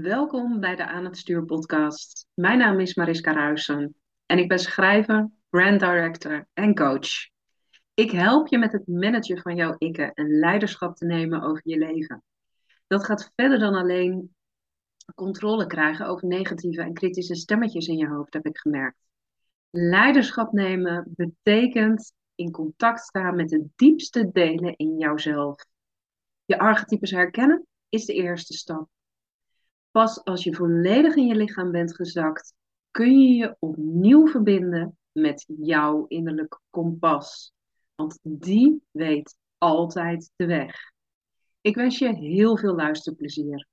Welkom bij de Aan het Stuur podcast. Mijn naam is Mariska Ruijsen en ik ben schrijver, brand director en coach. Ik help je met het managen van jouw ikke en leiderschap te nemen over je leven. Dat gaat verder dan alleen controle krijgen over negatieve en kritische stemmetjes in je hoofd, heb ik gemerkt. Leiderschap nemen betekent in contact staan met de diepste delen in jouzelf. Je archetypes herkennen is de eerste stap. Pas als je volledig in je lichaam bent gezakt, kun je je opnieuw verbinden met jouw innerlijke kompas. Want die weet altijd de weg. Ik wens je heel veel luisterplezier.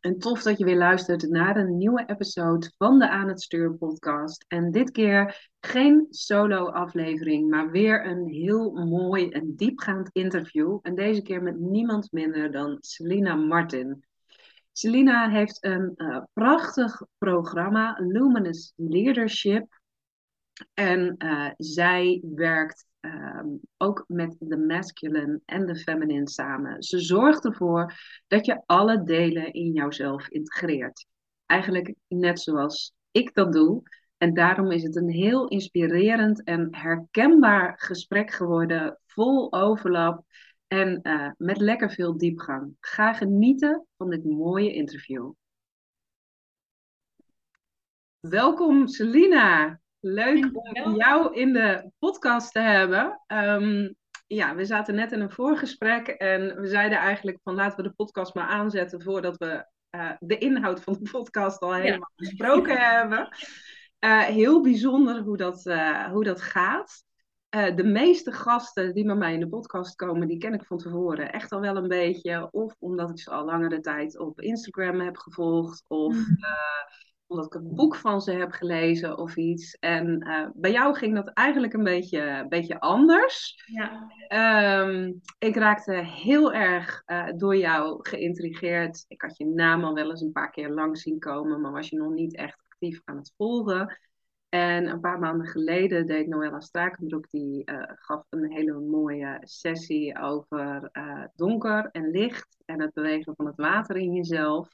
En tof dat je weer luistert naar een nieuwe episode van de Aan het Stuur podcast. En dit keer geen solo aflevering, maar weer een heel mooi en diepgaand interview. En deze keer met niemand minder dan Selina Martin. Selina heeft een uh, prachtig programma, Luminous Leadership. En uh, zij werkt um, ook met de masculine en de feminine samen. Ze zorgt ervoor dat je alle delen in jouzelf integreert. Eigenlijk net zoals ik dat doe. En daarom is het een heel inspirerend en herkenbaar gesprek geworden, vol overlap en uh, met lekker veel diepgang. Ga genieten van dit mooie interview. Welkom Selina. Leuk om jou in de podcast te hebben. Um, ja, we zaten net in een voorgesprek en we zeiden eigenlijk van laten we de podcast maar aanzetten voordat we uh, de inhoud van de podcast al helemaal ja. besproken hebben. Uh, heel bijzonder hoe dat, hoe dat gaat. Uh, de meeste gasten die bij mij in de podcast komen, die ken ik van tevoren echt al wel een beetje. Of omdat ik ze al langere tijd op Instagram heb gevolgd. Of mm. uh, omdat ik een boek van ze heb gelezen of iets. En uh, bij jou ging dat eigenlijk een beetje, een beetje anders. Ja. Um, ik raakte heel erg door jou geïntrigeerd. Ik had je naam al wel eens een paar keer lang zien komen, maar was je nog niet echt actief aan het volgen. En een paar maanden geleden deed Noella Strakenbroek, die uh, gaf een hele mooie sessie over uh, donker en licht en het bewegen van het water in jezelf.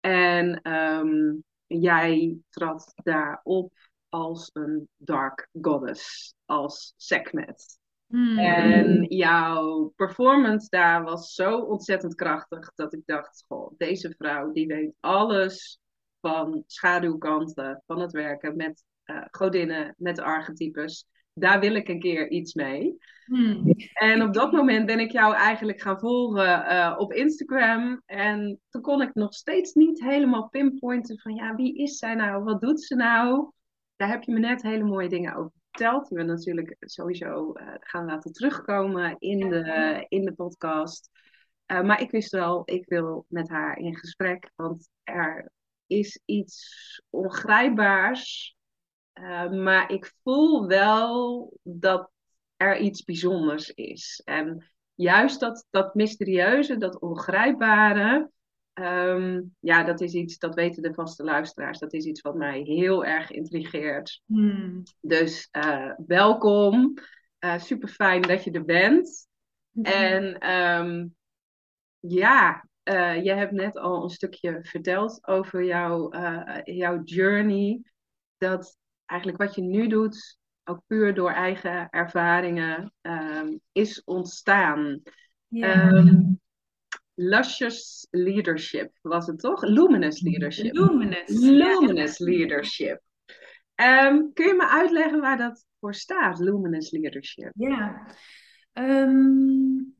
En um, jij trad daarop als een dark goddess, als Sekhmet. Hmm. En jouw performance daar was zo ontzettend krachtig dat ik dacht, goh, deze vrouw die weet alles van schaduwkanten van het werken met uh, godinnen, met archetypes. Daar wil ik een keer iets mee. Hmm. En op dat moment ben ik jou eigenlijk gaan volgen uh, op Instagram. En toen kon ik nog steeds niet helemaal pinpointen van ja, wie is zij nou? Wat doet ze nou? Daar heb je me net hele mooie dingen over verteld. Die we natuurlijk sowieso uh, gaan laten terugkomen in de, in de podcast. Uh, maar ik wist wel, ik wil met haar in gesprek. Want er is iets ongrijpbaars. Uh, maar ik voel wel dat er iets bijzonders is. En juist dat, dat mysterieuze, dat ongrijpbare, um, ja, dat is iets, dat weten de vaste luisteraars, dat is iets wat mij heel erg intrigeert. Hmm. Dus uh, welkom, uh, super fijn dat je er bent. Hmm. En um, ja, uh, je hebt net al een stukje verteld over jouw, uh, jouw journey. Dat eigenlijk wat je nu doet, ook puur door eigen ervaringen, um, is ontstaan. Ja. Um, Luscious Leadership was het toch? Luminous Leadership. Luminous. Leadership. Um, kun je me uitleggen waar dat voor staat, Luminous Leadership? Ja. Um,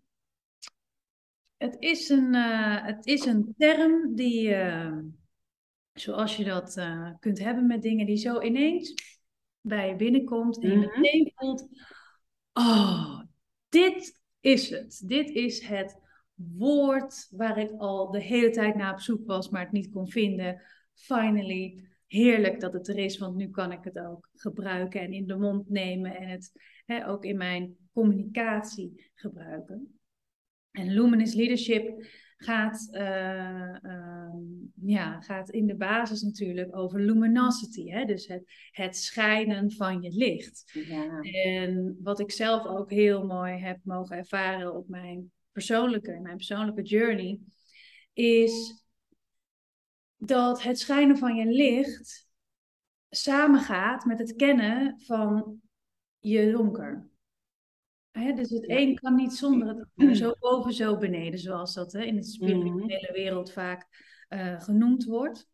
het, is een, uh, het is een term die, uh, zoals je dat uh, kunt hebben met dingen die zo ineens bij je binnenkomt en je mm-hmm. meteen voelt, oh, dit is het. Dit is het woord waar ik al de hele tijd naar op zoek was, maar het niet kon vinden. Finally, heerlijk dat het er is, want nu kan ik het ook gebruiken en in de mond nemen en het hè, ook in mijn communicatie gebruiken. En Luminous Leadership gaat, uh, uh, ja, gaat in de basis natuurlijk over luminosity, hè? dus het, het schijnen van je licht. Ja. En wat ik zelf ook heel mooi heb mogen ervaren op mijn persoonlijke, mijn persoonlijke journey, is dat het schijnen van je licht samengaat met het kennen van je donker. Dus het een kan niet zonder het ander, zo boven, zo beneden, zoals dat in de spirituele mhm. wereld vaak uh, genoemd wordt.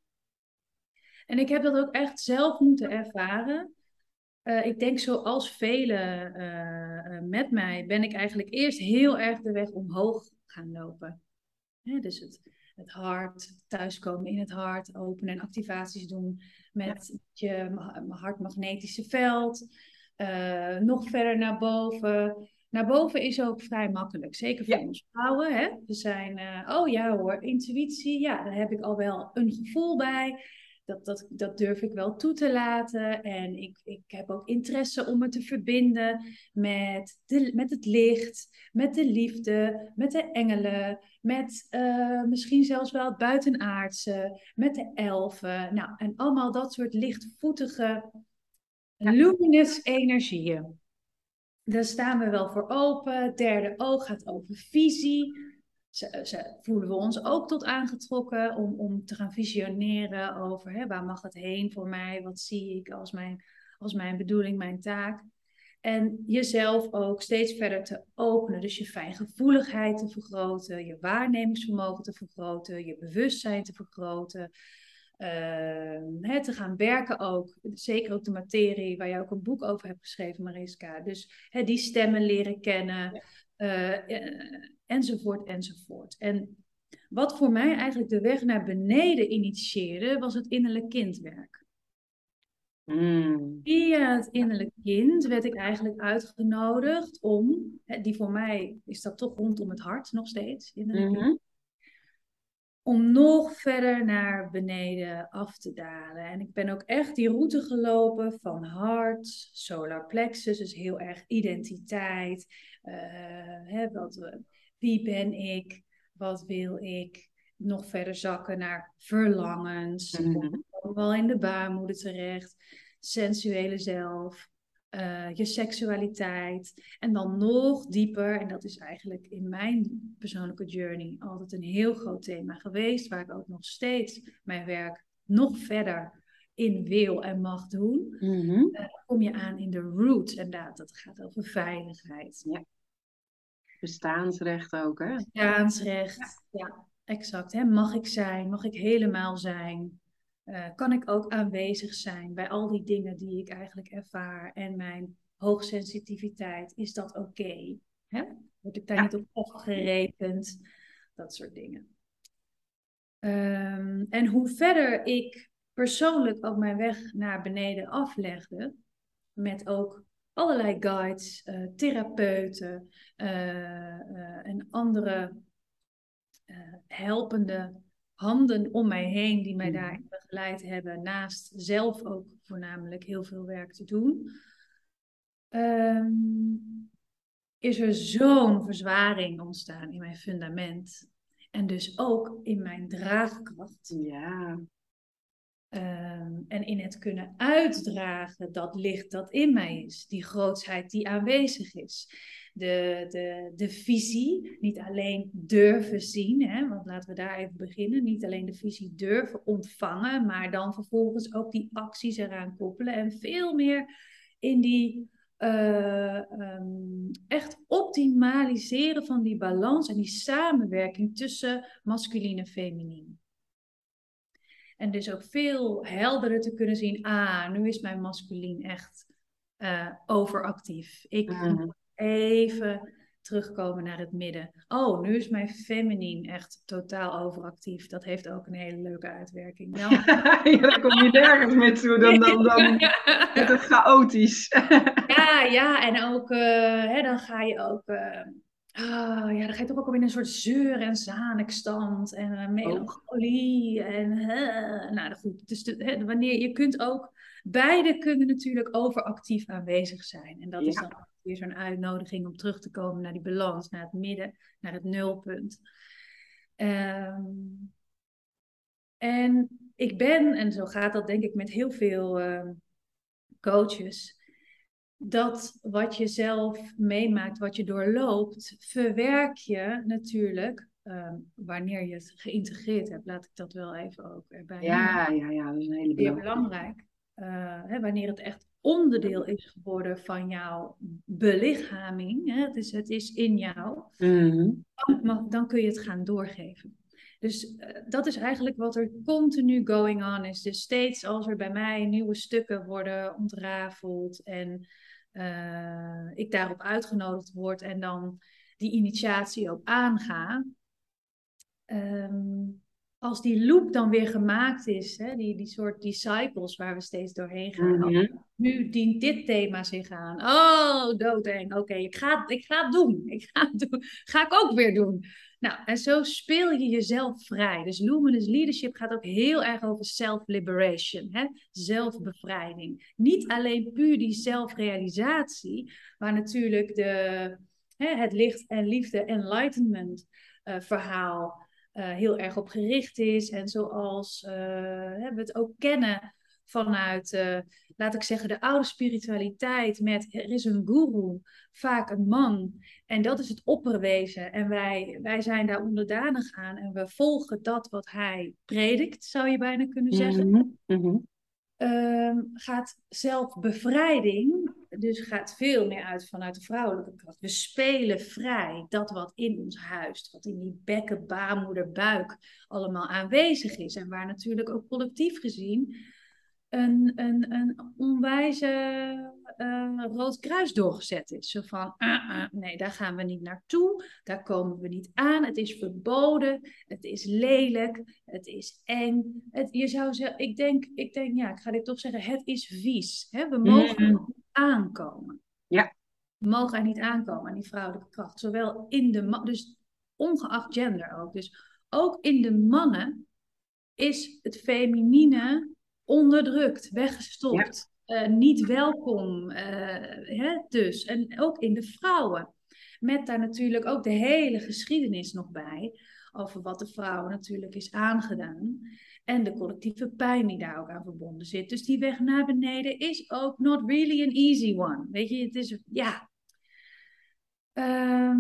En ik heb dat ook echt zelf moeten ervaren. Uh, ik denk zoals velen uh, met mij ben ik eigenlijk eerst heel erg de weg omhoog gaan lopen. dus het, het hart, thuiskomen in het hart, openen en activaties doen met je hartmagnetische veld. Uh, nog verder naar boven. Naar boven is ook vrij makkelijk, zeker voor ons vrouwen. Hè? We zijn, oh ja hoor, intuïtie, ja, daar heb ik al wel een gevoel bij dat, dat, dat durf ik wel toe te laten. En ik, ik heb ook interesse om me te verbinden met, de, met het licht, met de liefde, met de engelen, met uh, misschien zelfs wel het buitenaardse, met de elfen. Nou, en allemaal dat soort lichtvoetige, luminous energieën. Daar staan we wel voor open. Het derde oog gaat over visie ze, ze, voelen we ons ook tot aangetrokken om, om te gaan visioneren over hè, waar mag het heen voor mij, wat zie ik als mijn, als mijn bedoeling, mijn taak. En jezelf ook steeds verder te openen. Dus je fijngevoeligheid te vergroten, je waarnemingsvermogen te vergroten, je bewustzijn te vergroten. Uh, hè, te gaan werken ook, zeker ook de materie waar je ook een boek over hebt geschreven, Mariska. Dus hè, die stemmen leren kennen. Uh, enzovoort, enzovoort. En wat voor mij eigenlijk de weg naar beneden initieerde, was het innerlijk kindwerk. Mm. Via het innerlijk kind werd ik eigenlijk uitgenodigd om, die voor mij is dat toch rondom het hart nog steeds, innerlijk mm om nog verder naar beneden af te dalen. En ik ben ook echt die route gelopen van hart, solar plexus, dus heel erg identiteit. Uh, hè, wat, wie ben ik? Wat wil ik? Nog verder zakken naar verlangens. Mm Wel in de baarmoeder terecht. Sensuele zelf. Uh, je seksualiteit. En dan nog dieper, en dat is eigenlijk in mijn persoonlijke journey altijd een heel groot thema geweest, waar ik ook nog steeds mijn werk nog verder in wil en mag doen. Mm kom je aan in de roots. En dat, dat gaat over veiligheid. Ja. Bestaansrecht ook, hè? Bestaansrecht, ja, exact. Hè? Mag ik zijn? Mag ik helemaal zijn? Uh, kan ik ook aanwezig zijn bij al die dingen die ik eigenlijk ervaar en mijn hoogsensitiviteit? Is dat oké? Okay? Word ik daar niet op afgerekend? Dat soort dingen. Um, en hoe verder ik persoonlijk ook mijn weg naar beneden aflegde, met ook allerlei guides, uh, therapeuten uh, en andere helpende handen om mij heen die mij mm. daarin begeleid hebben, naast zelf ook voornamelijk heel veel werk te doen. Um, is er zo'n verzwaring ontstaan in mijn fundament. En dus ook in mijn draagkracht. Ja. Ehm, en in het kunnen uitdragen dat licht dat in mij is, die grootsheid die aanwezig is. De, de, de visie, niet alleen durven zien, hè, want laten we daar even beginnen. Niet alleen de visie durven ontvangen, maar dan vervolgens ook die acties eraan koppelen en veel meer in die uh, um, echt optimaliseren van die balans en die samenwerking tussen masculin en feminien. En dus ook veel helderder te kunnen zien, ah, nu is mijn masculien echt uh, overactief. Ik mm. Even terugkomen naar het midden. Oh, nu is mijn feminien echt totaal overactief. Dat heeft ook een hele leuke uitwerking. Nou, ja, kom je nergens mee toe dan, dan, dan met het chaotisch. ja, ja, en ook, uh, hè, dan ga je ook... Uh, Oh, ja, dan ga je toch ook in een soort zeur- en zanikstand en uh, melancholie. En, nou goed, dus de, wanneer je kunt ook, beide kunnen natuurlijk overactief aanwezig zijn. En dat is dan weer zo'n uitnodiging om terug te komen naar die balans, naar het midden, naar het nulpunt. Um, en ik ben, en zo gaat dat denk ik met heel veel uh, coaches, dat wat je zelf meemaakt, wat je doorloopt, verwerk je natuurlijk ehm, wanneer je het geïntegreerd hebt, laat ik dat wel even ook erbij Ja, ja, ja, dat is een hele Heel belangrijk. Eh, hè, wanneer het echt onderdeel is geworden van jouw belichaming, hè, dus het is in jou, Mhm. dan, kun je het gaan doorgeven. Dus eh, dat is eigenlijk wat er continu going on is. Dus steeds als er bij mij nieuwe stukken worden ontrafeld en eh, ik daarop uitgenodigd word en dan die initiatie ook aanga. ehm, als die loop dan weer gemaakt is, hè, die, die soort die cycles waar we steeds doorheen gaan. Mhm. Nu dient dit thema zich aan. Oh, doodeng. Oké, ik, ga, ik ga het doen. Ik ga het doen. Ga ik ook weer doen. Nou, en zo speel je jezelf vrij. Dus Luminous Leadership gaat ook heel erg over self-liberation, zelfbevrijding. Niet alleen puur die zelfrealisatie, waar natuurlijk de, hè, het licht en liefde enlightenment eh, verhaal eh, heel erg op gericht is. En zoals eh, we het ook kennen vanuit, eh, laat ik zeggen, de oude spiritualiteit met er is een guru, vaak een man. En dat is het opperwezen. En wij, wij zijn daar onderdanig aan en we volgen dat wat hij predikt, zou je bijna kunnen zeggen. Mhm. Mhm. Ehm, gaat zelfbevrijding, dus gaat veel meer uit vanuit de vrouwelijke kracht. We spelen vrij dat wat in ons huist, wat in die bekken, baarmoeder, buik allemaal aanwezig is. En waar natuurlijk ook collectief gezien een, een, een onwijze eh, rood kruis doorgezet is. Zo van, ah, ah, nee, daar gaan we niet naartoe, daar komen we niet aan, het is verboden, het is lelijk, het is eng. Het, je zou zeggen, ik denk, ik denk, ja, ik ga dit toch zeggen, het is vies. Hè? We mogen niet aankomen. Ja. Mogen er niet aankomen aan die vrouwelijke kracht. Zowel in de man, dus ongeacht gender ook. Dus ook in de mannen is het feminine onderdrukt, weggestopt, eh, niet welkom. eh, hè, dus. En ook in de vrouwen. Met daar natuurlijk ook de hele geschiedenis nog bij. Over wat de vrouwen natuurlijk is aangedaan. En de collectieve pijn die daar ook aan verbonden zit. Dus die weg naar beneden is ook not really an easy one. Weet je, het is, ja. Ehm,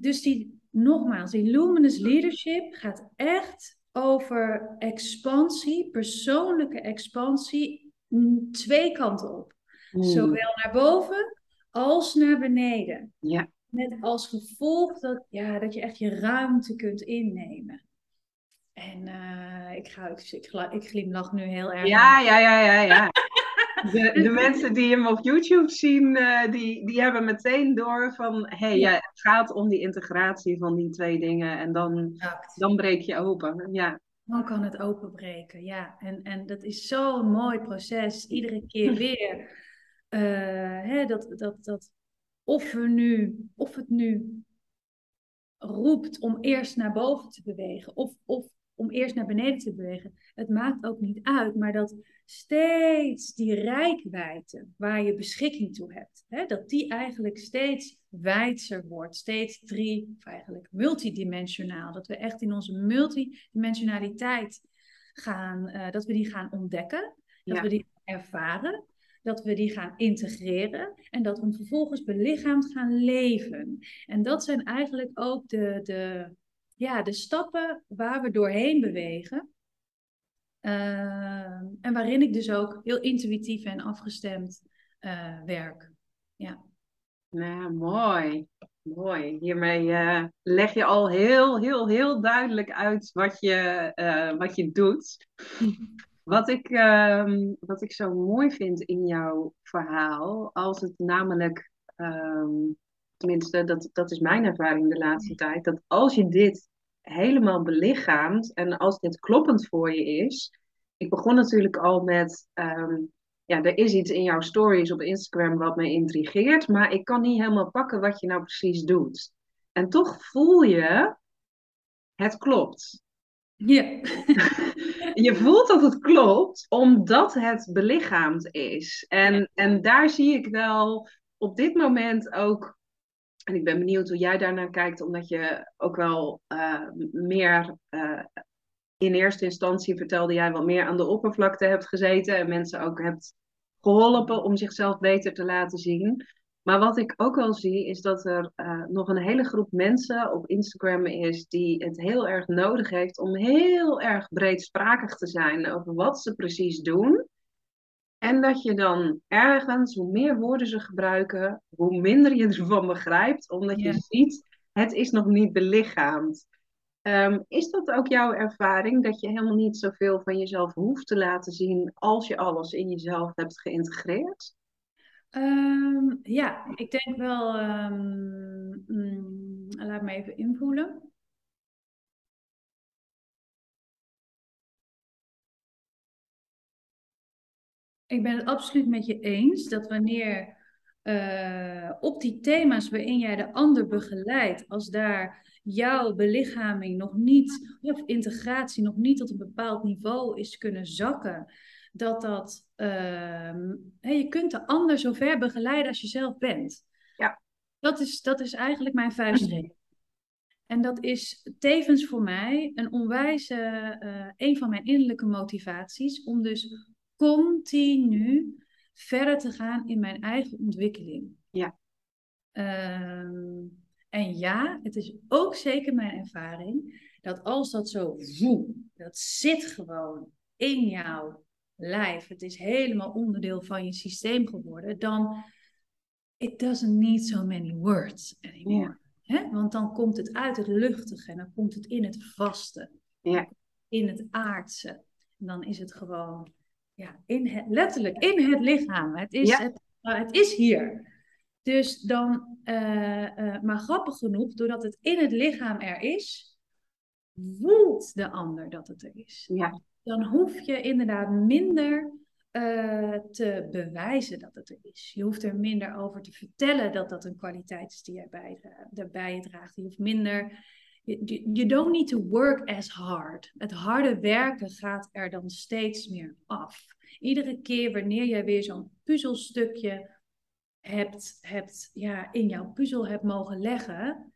dus die, nogmaals, die luminous leadership gaat echt over expansie, persoonlijke expansie, mm, twee kanten op. Zowel naar boven als naar beneden. Ja. Met als gevolg dat, ja, dat je echt je ruimte kunt innemen. En eh, ik, ga, ik, ik, glimlach nu heel erg. Ja, ja, ja, ja, ja. De, de mensen die hem op YouTube zien, eh, die, die hebben meteen door van, hé, hey, Ja. ja, het gaat om die integratie van die twee dingen en dan, Exact. dan breek je open. Ja. Dan kan het openbreken, ja. En, en dat is zo'n mooi proces, iedere keer weer. Eh, hè, dat, dat, dat of, we nu, of het nu roept om eerst naar boven te bewegen, of, of om eerst naar beneden te bewegen, het maakt ook niet uit, maar dat steeds die rijkwijde waar je beschikking toe hebt, hè, dat die eigenlijk steeds wijdser wordt, steeds drie, of eigenlijk multidimensionaal, dat we echt in onze multidimensionaliteit gaan, eh, dat we die gaan ontdekken, dat Ja. we die gaan ervaren, dat we die gaan integreren en dat we hem vervolgens belichaamd gaan leven. En dat zijn eigenlijk ook de, de, ja, de stappen waar we doorheen bewegen. Ehm, en waarin ik dus ook heel intuïtief en afgestemd eh, werk. Ja. Ja, mooi. Mooi. Hiermee eh, leg je al heel, heel, heel duidelijk uit wat je, eh, wat je doet. Wat ik, ehm, wat ik zo mooi vind in jouw verhaal, als het namelijk, ehm, tenminste, dat, dat is mijn ervaring de laatste tijd, dat als je dit helemaal belichaamt en als dit kloppend voor je is. Ik begon natuurlijk al met, ehm, ja, er is iets in jouw stories op Instagram wat me intrigeert, maar ik kan niet helemaal pakken wat je nou precies doet. En toch voel je, het klopt. Ja. Je voelt dat het klopt, omdat het belichaamd is. En, en daar zie ik wel op dit moment ook. En ik ben benieuwd hoe jij daarnaar kijkt, omdat je ook wel eh, meer. eh, in eerste instantie vertelde jij wat meer aan de oppervlakte hebt gezeten. En mensen ook hebt geholpen om zichzelf beter te laten zien. Maar wat ik ook wel zie, is dat er uh, nog een hele groep mensen op Instagram is die het heel erg nodig heeft om heel erg breedsprakig te zijn over wat ze precies doen. En dat je dan ergens, hoe meer woorden ze gebruiken, hoe minder je ervan begrijpt, omdat je ziet, het is nog niet belichaamd. Um, is dat ook jouw ervaring, dat je helemaal niet zoveel van jezelf hoeft te laten zien als je alles in jezelf hebt geïntegreerd? Um, ja, ik denk wel, um, mm, laat me even invoelen. Ik ben het absoluut met je eens dat wanneer uh, op die thema's waarin jij de ander begeleidt, als daar jouw belichaming nog niet, of integratie nog niet tot een bepaald niveau is kunnen zakken, dat dat, uh, je kunt de ander zo ver begeleiden als je zelf bent. Ja. Dat is, dat is eigenlijk mijn vuistregel. En dat is tevens voor mij een onwijze, uh, een van mijn innerlijke motivaties, om dus continu verder te gaan in mijn eigen ontwikkeling. Ja. Uh, en ja, het is ook zeker mijn ervaring dat als dat zo voelt, dat zit gewoon in jouw lijf, het is helemaal onderdeel van je systeem geworden, dan it doesn't need so many words anymore. Ja. Want dan komt het uit het luchtige en dan komt het in het vaste, ja. in het aardse. En dan is het gewoon ja, in het, letterlijk in het lichaam. Het is, het, het is hier. Dus dan, uh, uh, maar grappig genoeg, doordat het in het lichaam er is, voelt de ander dat het er is. Ja. Dan hoef je inderdaad minder uh, te bewijzen dat het er is. Je hoeft er minder over te vertellen dat dat een kwaliteit is die jij bij, draagt. Je hoeft minder. You don't need to work as hard. Het harde werken gaat er dan steeds meer af. Iedere keer wanneer jij weer zo'n puzzelstukje hebt, hebt ja, in jouw puzzel hebt mogen leggen.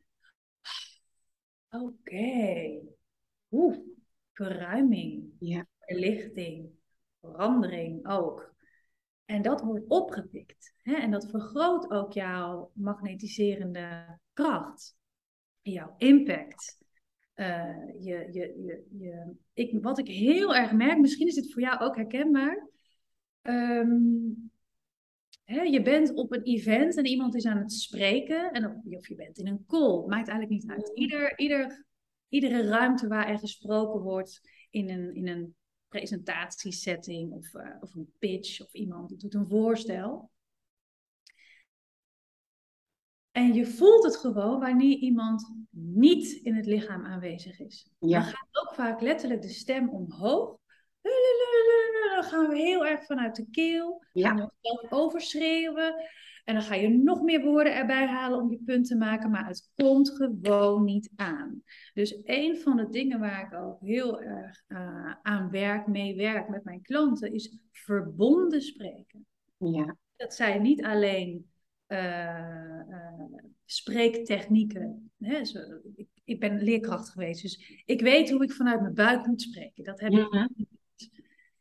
Oké. Okay. Oeh, verruiming, ja. verlichting, verandering ook. En dat wordt opgepikt. Hè? En dat vergroot ook jouw magnetiserende kracht, jouw impact. Uh, je, je, je, je, ik, wat ik heel erg merk, misschien is dit voor jou ook herkenbaar. Um, Hè, je bent op een event en iemand is aan het spreken, en of je bent in een call, maakt eigenlijk niet uit. Ieder, ieder, iedere ruimte waar er gesproken wordt in een, in een presentatiesetting of, uh, of een pitch of iemand doet een voorstel. En je voelt het gewoon wanneer iemand niet in het lichaam aanwezig is. Ja. Dan gaat ook vaak letterlijk de stem omhoog dan gaan we heel erg vanuit de keel. Ja. Gaan we zelf overschreeuwen. En dan ga je nog meer woorden erbij halen om je punt te maken, maar het komt gewoon niet aan. Dus een van de dingen waar ik ook heel erg uh, aan werk, mee werk met mijn klanten, is verbonden spreken. Ja. Dat zijn niet alleen spreektechnieken. Hè? Zo, ik, ik, ben leerkracht geweest, dus ik weet hoe ik vanuit mijn buik moet spreken. Dat heb ik Mhm.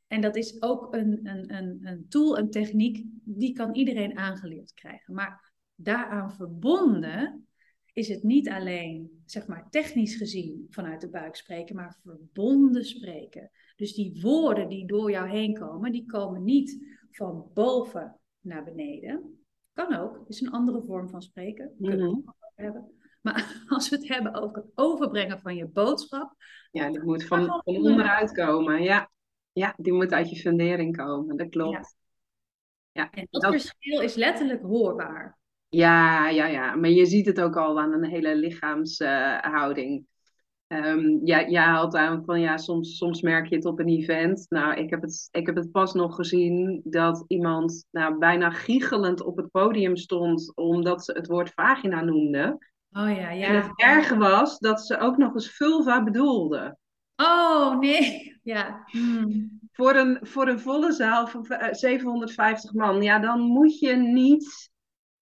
en dat is ook een, een, een, een tool, een techniek, die kan iedereen aangeleerd krijgen. Maar daaraan verbonden is het niet alleen, zeg maar, technisch gezien vanuit de buik spreken, maar verbonden spreken. Dus die woorden die door jou heen komen, die komen niet van boven naar beneden. Kan ook, is een andere vorm van spreken. Kunnen we Mhm. hebben. Maar als we het hebben over het overbrengen van je boodschap, Ja, die moet van, van onderuit komen. Ja. ja, die moet uit je fundering komen. Dat klopt. Ja, En dat, dat- verschil is letterlijk hoorbaar. Ja, ja, ja. Maar je ziet het ook al aan een hele lichaamshouding. Ehm ja, jij haalt aan van ja, soms, soms merk je het op een event. Nou, ik heb het, ik heb het pas nog gezien dat iemand nou, bijna giechelend op het podium stond omdat ze het woord vagina noemde. Oh ja, ja. En het erge was dat ze ook nog eens vulva bedoelde. Oh nee. Ja. Hmm. Voor een, voor een volle zaal van eh, 750 man, ja, dan moet je niet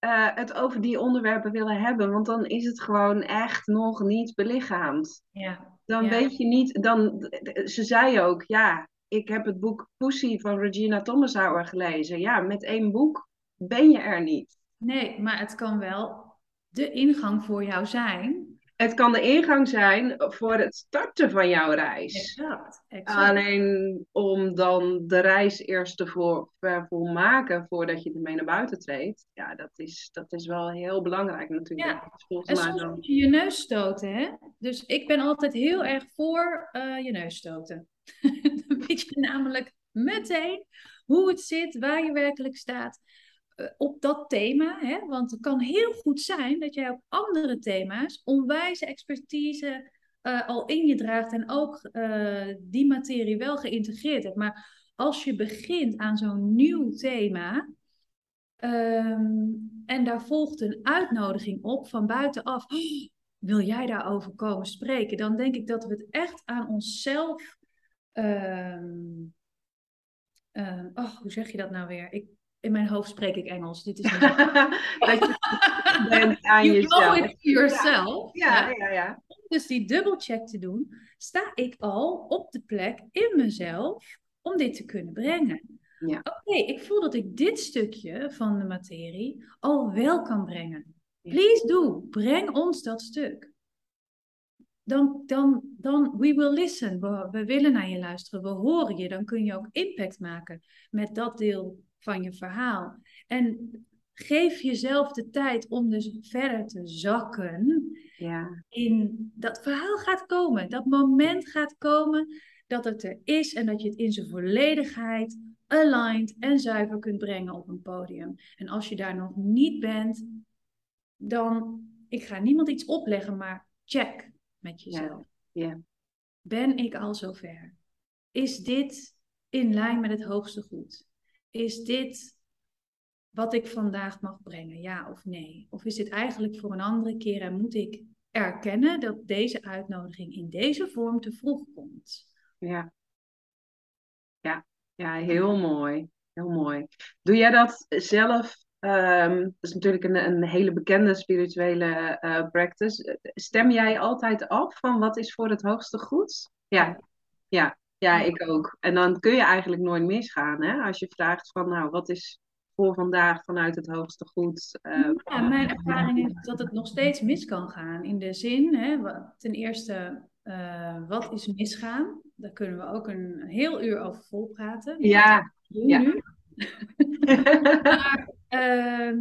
eh, het over die onderwerpen willen hebben, want dan is het gewoon echt nog niet belichaamd. Ja. Dan Ja. weet je niet, dan, ze zei ook, ja, ik heb het boek Pussy van Regina Thomashauer gelezen. Ja, met één boek ben je er niet. Nee, maar het kan wel de ingang voor jou zijn. Het kan de ingang zijn voor het starten van jouw reis. Exact. exact. Alleen om dan de reis eerst te voor, maken voordat je ermee naar buiten treedt. Ja, dat is, dat is wel heel belangrijk natuurlijk. Ja. En soms moet je je neus stoten, hè? Dus ik ben altijd heel erg voor uh, je neus stoten. dan weet je namelijk meteen hoe het zit, waar je werkelijk staat. Eh, op dat thema. Hè? Want het kan heel goed zijn dat jij op andere thema's onwijze expertise uh, al in je draagt en ook uh, die materie wel geïntegreerd hebt. Maar als je begint aan zo'n nieuw thema um, en daar volgt een uitnodiging op van buitenaf, oh, wil jij daarover komen spreken? Dan denk ik dat we het echt aan onszelf. Um, oh, hoe zeg je dat nou weer? Ik, in mijn hoofd spreek ik Engels. Dit is niet... dat je bent aan you jezelf. Know it yourself. Ja, ja, ja. ja. Om dus die dubbelcheck te doen, sta ik al op de plek in mezelf om dit te kunnen brengen. Ja. Oké, ik voel dat ik dit stukje van de materie al wel kan brengen. Please do, breng ons dat stuk. Dan, dan, dan, we will listen. We, we willen naar je luisteren. We horen je. Dan kun je ook impact maken met dat deel van je verhaal. En geef jezelf de tijd om dus verder te zakken. Ja. In dat verhaal gaat komen. Dat moment gaat komen dat het er is en dat je het in zijn volledigheid aligned en zuiver kunt brengen op een podium. En als je daar nog niet bent, dan, ik ga niemand iets opleggen, maar check met jezelf. Ja. ja. Ben ik al zover? Is dit in lijn met het hoogste goed? Is dit wat ik vandaag mag brengen, ja of nee? Of is dit eigenlijk voor een andere keer en moet ik erkennen dat deze uitnodiging in deze vorm te vroeg komt? Ja, ja, ja heel mooi. Heel mooi. Doe jij dat zelf? Um, dat is natuurlijk een, een hele bekende spirituele uh, practice. Stem jij altijd af van wat is voor het hoogste goed? Ja, ja. Ja, ik ook. En dan kun je eigenlijk nooit misgaan, hè? Als je vraagt van, nou, wat is voor vandaag vanuit het hoogste goed? Uh, ja, mijn ervaring is dat het nog steeds mis kan gaan. In de zin, hè, ten eerste, uh, wat is misgaan? Daar kunnen we ook een heel uur over volpraten. Ja. ja. Nu. maar,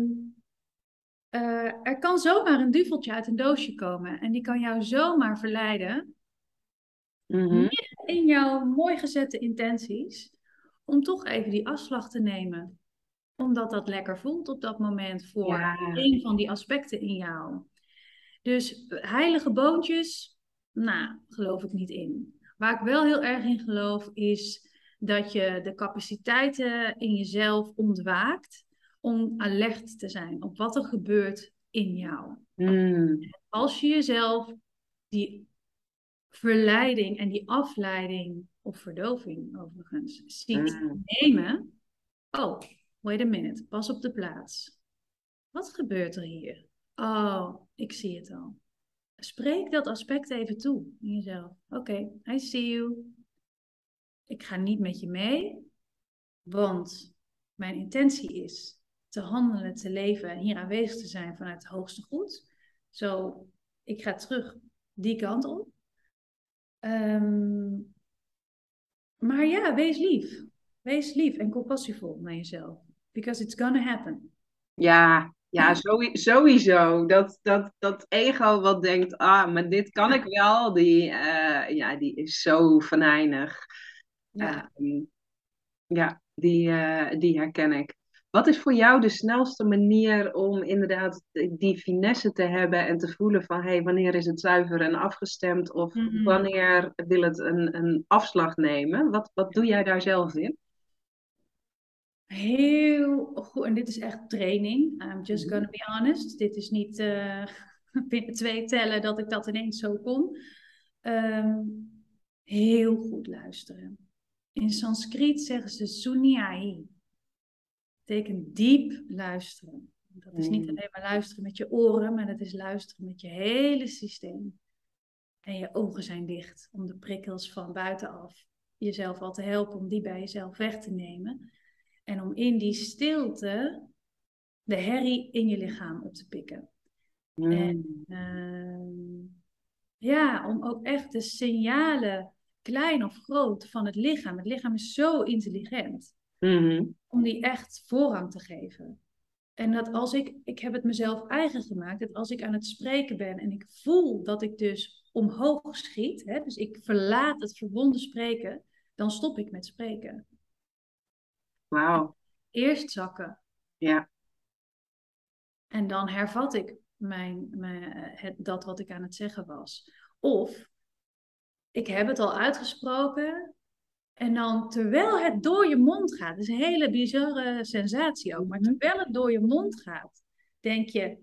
uh, er kan zomaar een duveltje uit een doosje komen en die kan jou zomaar verleiden mm in jouw mooi gezette intenties, om toch even die afslag te nemen. Omdat dat lekker voelt op dat moment voor een van die aspecten in jou. Dus heilige boontjes, nou, geloof ik niet in. Waar ik wel heel erg in geloof is dat je de capaciteiten in jezelf ontwaakt om alert te zijn op wat er gebeurt in jou. Mm. Als je jezelf die verleiding en die afleiding, of verdoving overigens, ziet mm. nemen. Oh, wait a minute, pas op de plaats. Wat gebeurt er hier? Oh, ik zie het al. Spreek dat aspect even toe in jezelf. Oké, I see you. Ik ga niet met je mee, want mijn intentie is te handelen, te leven en hier aanwezig te zijn vanuit het hoogste goed. Zo, ik ga terug die kant op. Um, maar ja, wees lief. Wees lief en compassievol naar jezelf. Because it's gonna happen. Ja, ja, sowieso. Dat, dat, dat ego wat denkt, ah, maar dit kan ik wel, die, uh, ja, die is zo venijnig. Ja, uh, ja die, uh, die herken ik. Wat is voor jou de snelste manier om inderdaad die finesse te hebben en te voelen van hey, wanneer is het zuiver en afgestemd of mhm. wanneer wil het een, een afslag nemen? Wat, wat doe jij daar zelf in? Heel goed, en dit is echt training. I'm just mhm. gonna be honest. Dit is niet uh, binnen twee tellen dat ik dat ineens zo kon. Um, heel goed luisteren. In Sanskriet zeggen ze sunyai betekent diep luisteren. Dat is niet mm. alleen maar luisteren met je oren, maar dat is luisteren met je hele systeem. En je ogen zijn dicht om de prikkels van buitenaf jezelf al te helpen om die bij jezelf weg te nemen. En om in die stilte de herrie in je lichaam op te pikken. Mm. En ehm, ja, om ook echt de signalen, klein of groot, van het lichaam. Het lichaam is zo intelligent. Mhm. Om die echt voorrang te geven. En dat als ik, ik heb het mezelf eigen gemaakt, dat als ik aan het spreken ben en ik voel dat ik dus omhoog schiet, hè, dus ik verlaat het verbonden spreken, dan stop ik met spreken. Wauw. Eerst zakken Ja. en dan hervat ik mijn, mijn, het, dat wat ik aan het zeggen was. Of ik heb het al uitgesproken en dan terwijl het door je mond gaat, dat is een hele bizarre sensatie ook, maar Mhm. terwijl het door je mond gaat, denk je,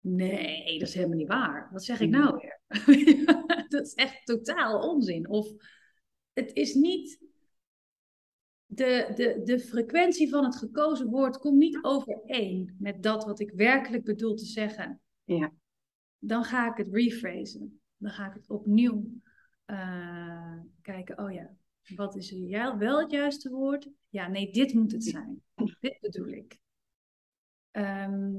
nee, dat is helemaal niet waar. Wat zeg ik nou weer? dat is echt totaal onzin. Of het is niet, de, de, de frequentie van het gekozen woord komt niet overeen met dat wat ik werkelijk bedoel te zeggen. Ja. Dan ga ik het rephrasen. Dan ga ik het opnieuw eh, kijken. Oh ja, wat is er ju- wel het juiste woord? Ja, nee, dit moet het zijn. Dit bedoel ik. Ehm,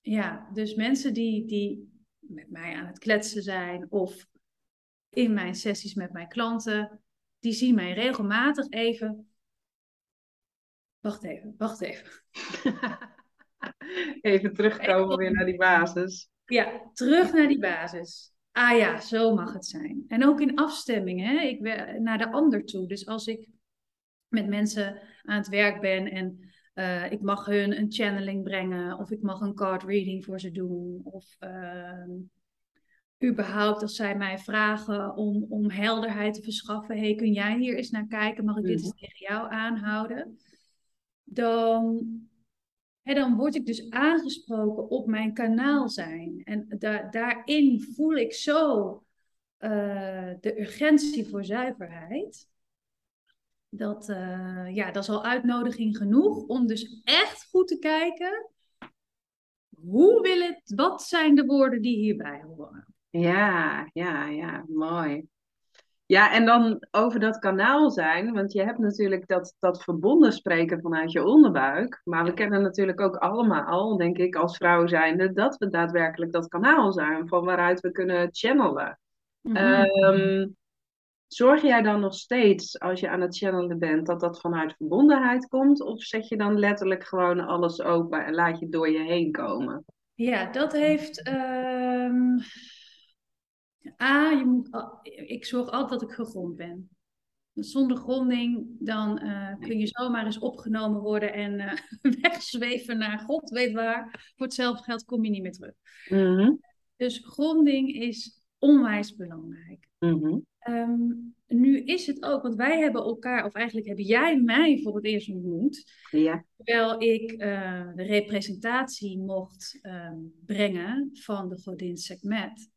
ja, dus mensen die, die met mij aan het kletsen zijn of in mijn sessies met mijn klanten, die zien mij regelmatig even. Wacht even, wacht even. Even terugkomen weer naar die basis. Ja, terug naar die basis. Ah ja, zo mag het zijn. En ook in afstemming, hè? Ik, naar de ander toe. Dus als ik met mensen aan het werk ben en eh, ik mag hun een channeling brengen, of ik mag een card reading voor ze doen, of ehm, überhaupt als zij mij vragen om, om helderheid te verschaffen, hey, kun jij hier eens naar kijken? Mag ik dit Mhm. eens tegen jou aanhouden? Dan Hè, dan word ik dus aangesproken op mijn kanaal zijn. En da daarin voel ik zo eh, de urgentie voor zuiverheid. Dat, eh, ja, dat is al uitnodiging genoeg om dus echt goed te kijken. Hoe wil het, wat zijn de woorden die hierbij horen? Ja, ja, ja, mooi. Ja, en dan over dat kanaal zijn, want je hebt natuurlijk dat, dat verbonden spreken vanuit je onderbuik. Maar we kennen natuurlijk ook allemaal, denk ik, als vrouw zijnde, dat we daadwerkelijk dat kanaal zijn van waaruit we kunnen channelen. Ehm, zorg jij dan nog steeds, als je aan het channelen bent, dat dat vanuit verbondenheid komt? Of zet je dan letterlijk gewoon alles open en laat je door je heen komen? Ja, dat heeft. ehm, A, je moet, a- ik zorg altijd dat ik gegrond ben. Zonder gronding, dan eh, kun je zomaar eens opgenomen worden en eh, wegzweven naar God weet waar. Voor hetzelfde geld kom je niet meer terug. Mhm, Dus gronding is onwijs belangrijk. mhm. Ehm, nu is het ook, want wij hebben elkaar, of eigenlijk heb jij mij voor het eerst ontmoet. Ja. Terwijl ik eh, de representatie mocht ehm, brengen van de godin Sekhmet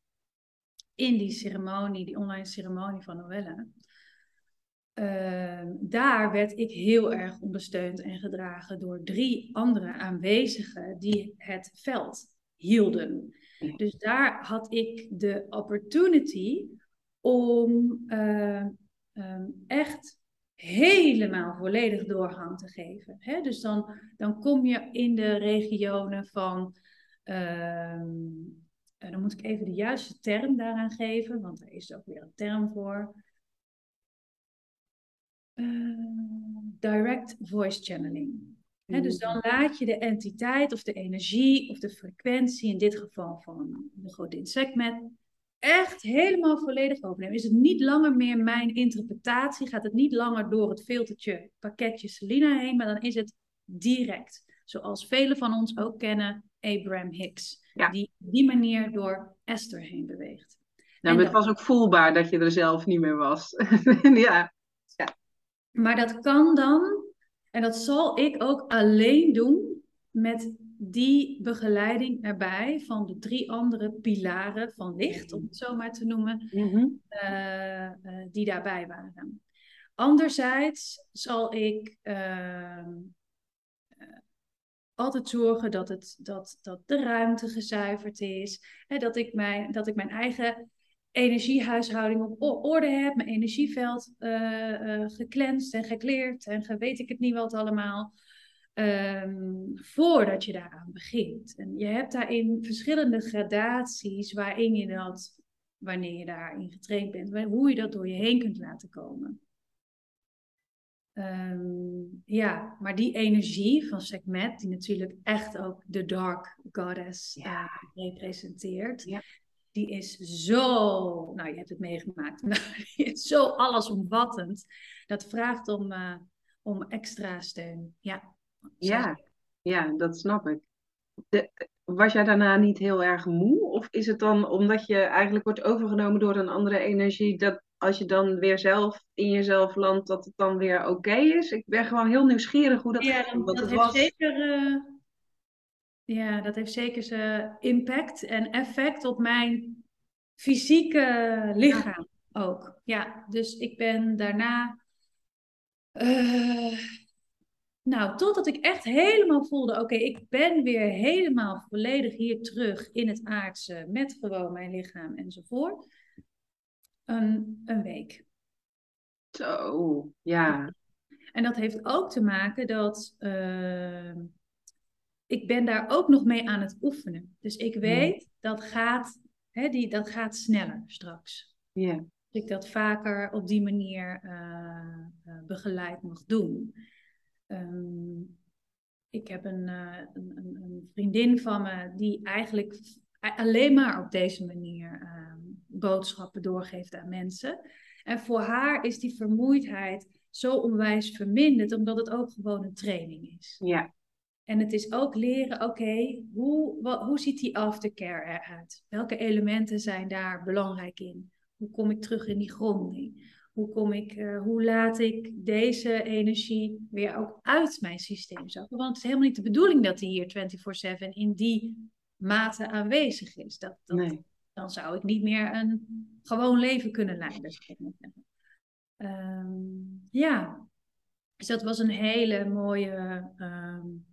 in die ceremonie, die online ceremonie van Noelle. Ehm, daar werd ik heel erg ondersteund en gedragen door drie andere aanwezigen die het veld hielden. Dus daar had ik de opportunity om eh, ehm, echt helemaal volledig doorgang te geven. Hè? Dus dan, dan kom je in de regionen van. ehm, eh, dan moet ik even de juiste term daaraan geven, want er is ook weer een term voor. Eh, direct voice channeling. Dus dan laat je de entiteit of de energie of de frequentie, in dit geval van de godin Sekhmet, echt helemaal volledig overnemen. Is het niet langer meer mijn interpretatie, gaat het niet langer door het filtertje pakketje Selina heen, maar dan is het direct. Zoals velen van ons ook kennen, Abraham Hicks, Ja. die op die manier door Esther heen beweegt. Nou, het dat- was ook voelbaar dat je er zelf niet meer was. ja. Maar dat kan dan, en dat zal ik ook alleen doen met die begeleiding erbij van de drie andere pilaren van licht, om het zo maar te noemen, Mhm. eh, eh, die daarbij waren. Anderzijds zal ik ehm, eh, altijd zorgen dat, het, dat, dat de ruimte gezuiverd is, hè, dat, ik mijn, dat ik mijn eigen energiehuishouding op orde heb, mijn energieveld eh gecleansed en gekleerd en ge- weet ik het niet wat allemaal. ehm, voordat je daaraan begint. En je hebt daarin verschillende gradaties waarin je dat, wanneer je daarin getraind bent, hoe je dat door je heen kunt laten komen. Ehm, ja, maar die energie van Sekhmet, die natuurlijk echt ook de Dark Goddess ja. uh, representeert, ja. die is zo, nou je hebt het meegemaakt, die is zo allesomvattend. Dat vraagt om, uh, om extra steun. Ja, ja, ja, dat snap ik. De, was jij daarna niet heel erg moe? Of is het dan omdat je eigenlijk wordt overgenomen door een andere energie, dat als je dan weer zelf in jezelf landt, dat het dan weer oké is? Ik ben gewoon heel nieuwsgierig hoe dat ja, Dat, heeft was. zeker, uh, ja, dat heeft zeker zijn impact en effect op mijn fysieke lichaam ook. Ja, dus ik ben daarna. Uh, nou, totdat ik echt helemaal voelde, oké, ik ben weer helemaal volledig hier terug in het aardse, met gewoon mijn lichaam enzovoort. Een, een week. Zo, ja. En dat heeft ook te maken dat uh, ik ben daar ook nog mee aan het oefenen. Dus ik weet dat gaat, hè, die, dat gaat sneller straks. Ja. Dat ik dat vaker op die manier uh, begeleid mag doen. Um, ik heb een, uh, een, een, vriendin van me die eigenlijk alleen maar op deze manier uh, boodschappen doorgeeft aan mensen. En voor haar is die vermoeidheid zo onwijs verminderd, omdat het ook gewoon een training is. Ja. En het is ook leren, oké, hoe, hoe ziet die aftercare eruit? Welke elementen zijn daar belangrijk in? Hoe kom ik terug in die gronding? Hoe, kom ik, uh, hoe laat ik deze energie weer ook uit mijn systeem zakken? Want het is helemaal niet de bedoeling dat die hier 24/7 in die mate aanwezig is. Dat, dat, nee. Dan zou ik niet meer een gewoon leven kunnen leiden. Um, ja, dus dat was een hele mooie um,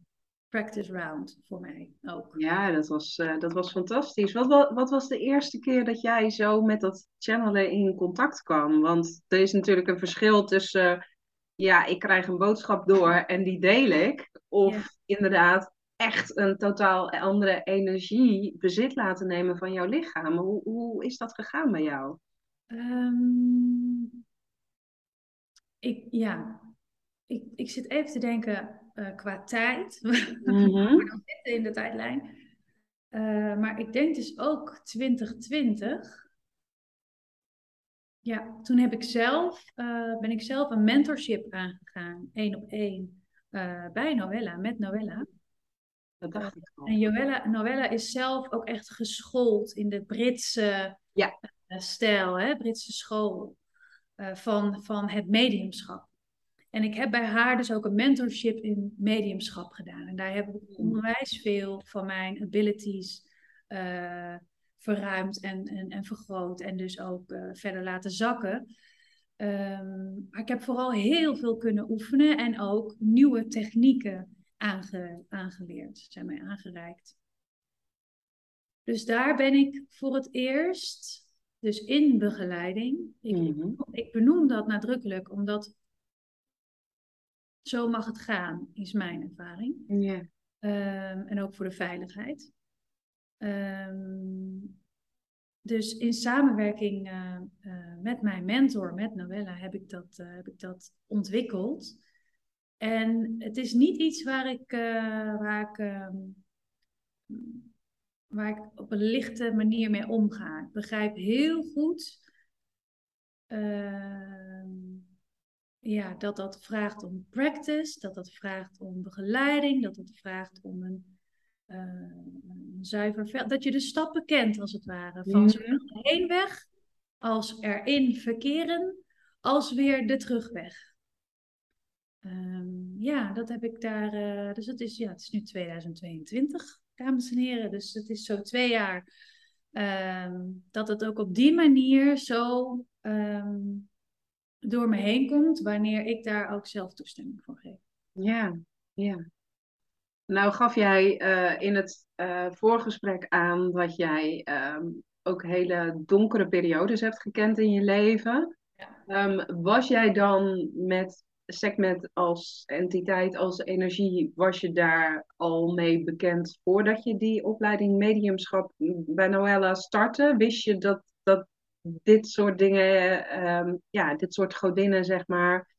practice round voor mij ook. Ja, dat was, uh, dat was fantastisch. Wat, wat, wat, was de eerste keer dat jij zo met dat channelen in contact kwam? Want er is natuurlijk een verschil tussen, uh, ja, ik krijg een boodschap door en die deel ik. Of ja. inderdaad echt een totaal andere energie bezit laten nemen van jouw lichaam. Hoe, hoe is dat gegaan bij jou? Um, ik, ja, ik, ik zit even te denken uh, qua tijd. Mm-hmm. we zitten in de tijdlijn. Uh, maar ik denk dus ook 2020. Ja, toen heb ik zelf, uh, ben ik zelf een mentorship aangegaan, één op één, bij Noella, met Noella. Dat dacht ik al. En Noella, Noella is zelf ook echt geschoold in de Britse ja. stijl, hè? Britse school van, van het mediumschap. En ik heb bij haar dus ook een mentorship in mediumschap gedaan. En daar heb ik hmm. onwijs veel van mijn abilities uh, verruimd en, en, en vergroot. En dus ook uh, verder laten zakken. Um, maar ik heb vooral heel veel kunnen oefenen en ook nieuwe technieken aange, aangeleerd, zijn mij aangereikt. Dus daar ben ik voor het eerst, dus in begeleiding. Ik, -hmm. ik benoem dat nadrukkelijk, omdat zo mag het gaan, is mijn ervaring. Um, en ook voor de veiligheid. Um, dus in samenwerking uh, uh, met mijn mentor, met Noella, heb ik dat, uh, heb ik dat ontwikkeld. En het is niet iets waar ik, waar ik, um, waar ik op een lichte manier mee omga. Ik begrijp heel goed ja, dat dat vraagt om practice, dat dat vraagt om begeleiding, dat dat vraagt om een, een zuiver veld. Dat je de stappen kent, als het ware. Van mm zowel de heenweg als erin verkeren, als weer de terugweg. Um, ja, dat heb ik daar. Uh, dus het is, ja, het is nu 2022, dames en heren. Dus het is zo twee jaar um, dat het ook op die manier zo. Um, door me heen komt, wanneer ik daar ook zelf toestemming voor geef. Ja, ja. Nou gaf jij uh, in het uh, voorgesprek aan dat jij ook hele donkere periodes hebt gekend in je leven. Ja. Um, was jij dan met segment als entiteit, als energie, was je daar al mee bekend voordat je die opleiding mediumschap bij Noella startte? Wist je dat, dat dit soort dingen, ehm, ja, dit soort godinnen, zeg maar,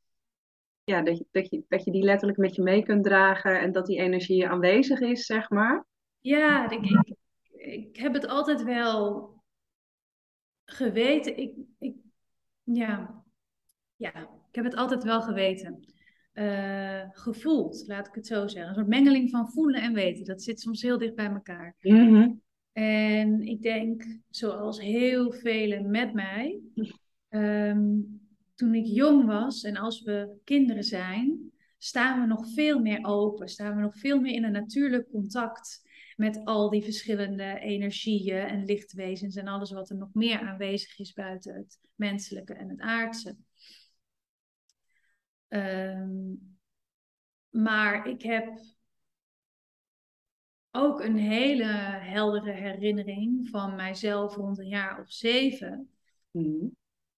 ja, dat, je, dat, je, dat je die letterlijk met je mee kunt dragen en dat die energie aanwezig is, zeg maar? Ja, ik, ik, ik heb het altijd wel geweten. Ik, ik, ja, ja, ik heb het altijd wel geweten. Uh, gevoeld, laat ik het zo zeggen. Een soort mengeling van voelen en weten. Dat zit soms heel dicht bij elkaar. Mhm. En ik denk, zoals heel velen met mij, ehm, toen ik jong was en als we kinderen zijn, staan we nog veel meer open, staan we nog veel meer in een natuurlijk contact met al die verschillende energieën en lichtwezens en alles wat er nog meer aanwezig is buiten het menselijke en het aardse. Ehm, maar ik heb ook een hele heldere herinnering van mijzelf rond een jaar of zeven. Mhm.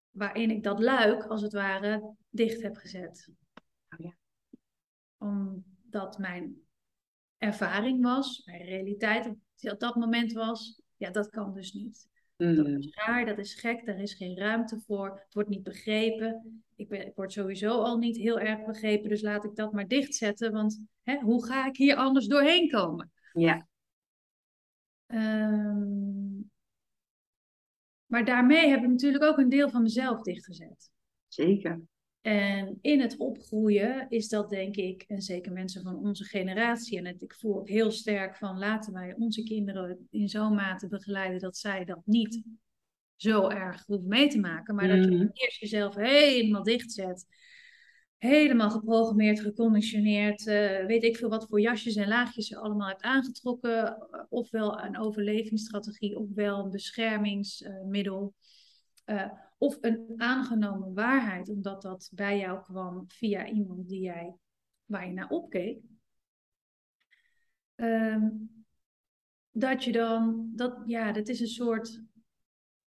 Waarin ik dat luik, als het ware, dicht heb gezet. Oh ja. Omdat mijn ervaring was, mijn realiteit op dat moment was, ja, dat kan dus niet. Dat Mhm. is raar, dat is gek, daar is geen ruimte voor, het wordt niet begrepen. Ik, ben, ik word sowieso al niet heel erg begrepen, dus laat ik dat maar dichtzetten, want hè, hoe ga ik hier anders doorheen komen? Ja. Ehm, maar daarmee heb ik natuurlijk ook een deel van mezelf dichtgezet. Zeker. En in het opgroeien is dat denk ik, en zeker mensen van onze generatie, en het, ik voel ook heel sterk van laten wij onze kinderen in zo'n mate begeleiden dat zij dat niet zo erg hoeven mee te maken, maar dat je Mhm. eerst jezelf helemaal dichtzet, helemaal geprogrammeerd, geconditioneerd, eh, weet ik veel wat voor jasjes en laagjes je allemaal hebt aangetrokken, eh, ofwel een overlevingsstrategie, ofwel een beschermingsmiddel. Eh, of een aangenomen waarheid, omdat dat bij jou kwam via iemand die jij, waar je naar opkeek. Ehm, dat je dan, dat, ja, dat is een soort.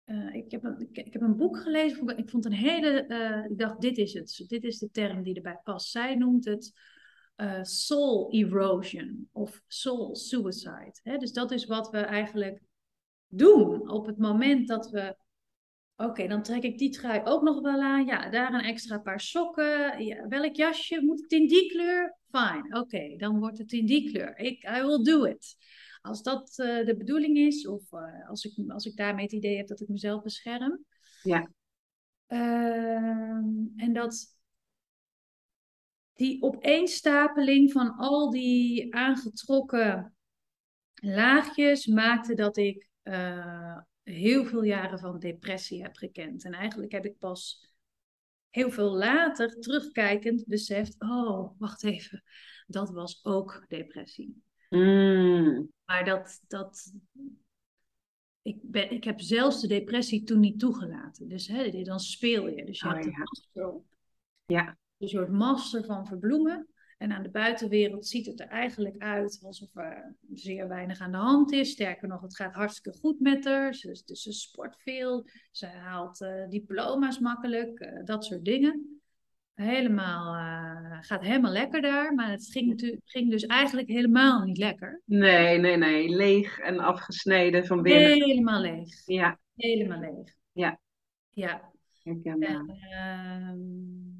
eh, ik, heb een, ik, heb een boek gelezen, ik vond een hele. eh, ik dacht, dit is het, dit is de term die erbij past. Zij noemt het eh, soul erosion of soul suicide. Hè? Dus dat is wat we eigenlijk doen op het moment dat we Oké, dan trek ik die trui ook nog wel aan. Ja, daar een extra paar sokken. Ja, welk jasje? Moet het in die kleur? Fine, oké, dan wordt het in die kleur. Ik, I will do it. Als dat eh, de bedoeling is, of eh, als, ik, als ik daarmee het idee heb dat ik mezelf bescherm. Ja. Ehm, en dat die opeenstapeling van al die aangetrokken laagjes maakte dat ik eh, heel veel jaren van depressie heb gekend. En eigenlijk heb ik pas heel veel later terugkijkend beseft: oh, wacht even, dat was ook depressie. Mm. Maar dat, dat ik, ben, ik heb zelfs de depressie toen niet toegelaten. Dus hè, dan speel je. Dus je Oh, hebt ja. Ja. Een soort master van verbloemen. En aan de buitenwereld ziet het er eigenlijk uit alsof er zeer weinig aan de hand is. Sterker nog, het gaat hartstikke goed met haar. Ze, dus ze sport veel. Ze haalt eh, diploma's makkelijk. eh, dat soort dingen. Helemaal, eh, gaat helemaal lekker daar. Maar het ging, natuurlijk, ging dus eigenlijk helemaal niet lekker. Nee, nee, nee. Leeg en afgesneden van binnen. Helemaal leeg. Ja, Helemaal leeg. Ja. Ja. herkenbaar. En, ehm,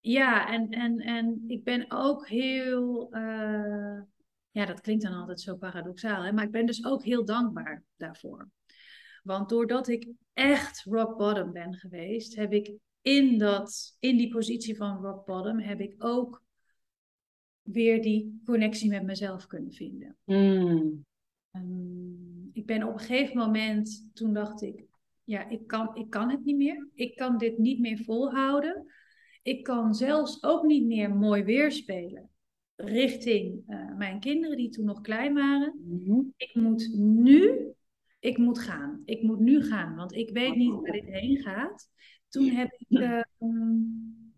ja, en, en, en ik ben ook heel. eh, ja, dat klinkt dan altijd zo paradoxaal, hè? maar ik ben dus ook heel dankbaar daarvoor. Want doordat ik echt rock bottom ben geweest, heb ik in, dat, in die positie van rock bottom, heb ik ook weer die connectie met mezelf kunnen vinden. Mm. Ehm, ik ben op een gegeven moment, toen dacht ik, ja, ik kan, ik kan het niet meer. Ik kan dit niet meer volhouden. Ik kan zelfs ook niet meer mooi weerspelen richting eh, mijn kinderen die toen nog klein waren. Mhm. Ik moet nu, ik moet gaan. Ik moet nu gaan, want ik weet niet waar dit heen gaat. Toen heb ik, eh, mm,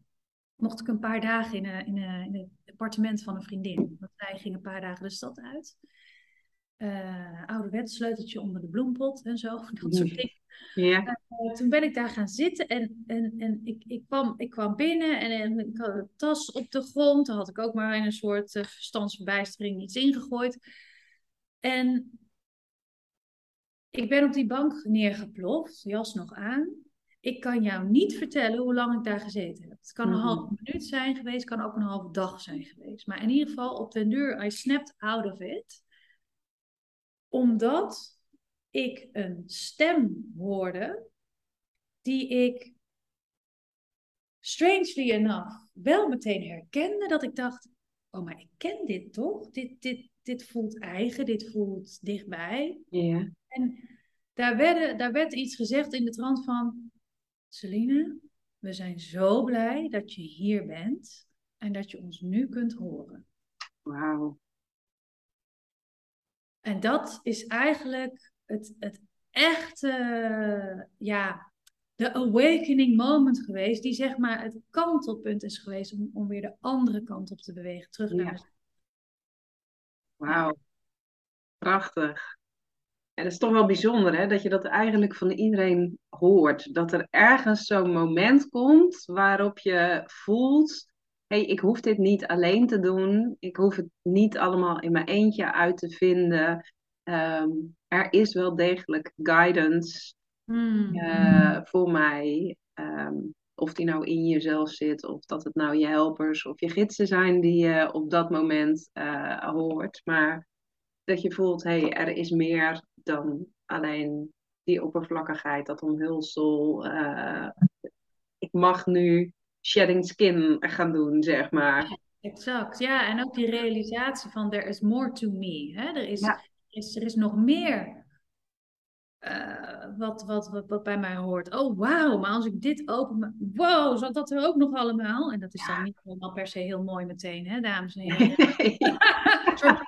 mocht ik een paar dagen in, een- in, een- in het appartement van een vriendin. Want zij ging een paar dagen de stad uit. Eh ouderwets sleuteltje onder de bloempot en zo, dat soort dingen. Ja. eh, toen ben ik daar gaan zitten en, en, en ik, ik, kwam, ik kwam binnen en, en ik had een tas op de grond. Daar had ik ook maar in een soort uh, verstandsverbijstering iets ingegooid. En ik ben op die bank neergeploft, jas nog aan. Ik kan jou niet vertellen hoe lang ik daar gezeten heb. Het kan een mhm. halve minuut zijn geweest, het kan ook een halve dag zijn geweest. Maar in ieder geval, op den duur, I snapped out of it. Omdat ik een stem hoorde die ik strangely enough wel meteen herkende. Dat ik dacht, oh maar ik ken dit toch? Dit, dit, dit voelt eigen, dit voelt dichtbij. Ja. En daar, werden, daar werd iets gezegd in de trant van... Celine, we zijn zo blij dat je hier bent en dat je ons nu kunt horen. Wauw. En dat is eigenlijk het, het echte, ja, de awakening moment geweest, die zeg maar het kantelpunt is geweest om, om weer de andere kant op te bewegen, terug naar ja. Wauw, prachtig. En het is toch wel bijzonder hè, dat je dat eigenlijk van iedereen hoort. Dat er ergens zo'n moment komt waarop je voelt: hey, ik hoef dit niet alleen te doen. Ik hoef het niet allemaal in mijn eentje uit te vinden. Ehm, er is wel degelijk guidance hmm. uh, voor mij. Ehm, of die nou in jezelf zit, of dat het nou je helpers of je gidsen zijn die je op dat moment uh, hoort. Maar dat je voelt, hé, hey, er is meer dan alleen die oppervlakkigheid, dat omhulsel. Uh, ik mag nu shedding skin gaan doen, zeg maar. Exact, ja. En ook die realisatie van there is more to me. Hè? Er, is, er, is, er is nog meer uh, wat, wat, wat, wat, bij mij hoort. Oh, wauw, maar als ik dit open... Wow, zat dat er ook nog allemaal? En dat is dan niet helemaal per se heel mooi meteen, hè, dames en heren. Een soort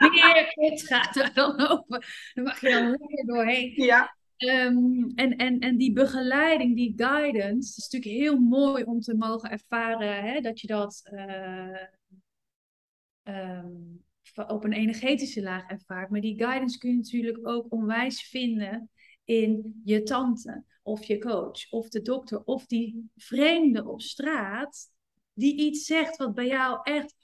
het gaat er dan open. Dan mag je dan lekker doorheen. Ja. Um, en, en, en die begeleiding, die guidance, is natuurlijk heel mooi om te mogen ervaren hè, dat je dat uh, um, op een energetische laag ervaart. Maar die guidance kun je natuurlijk ook onwijs vinden in je tante of je coach of de dokter of die vreemde op straat die iets zegt wat bij jou echt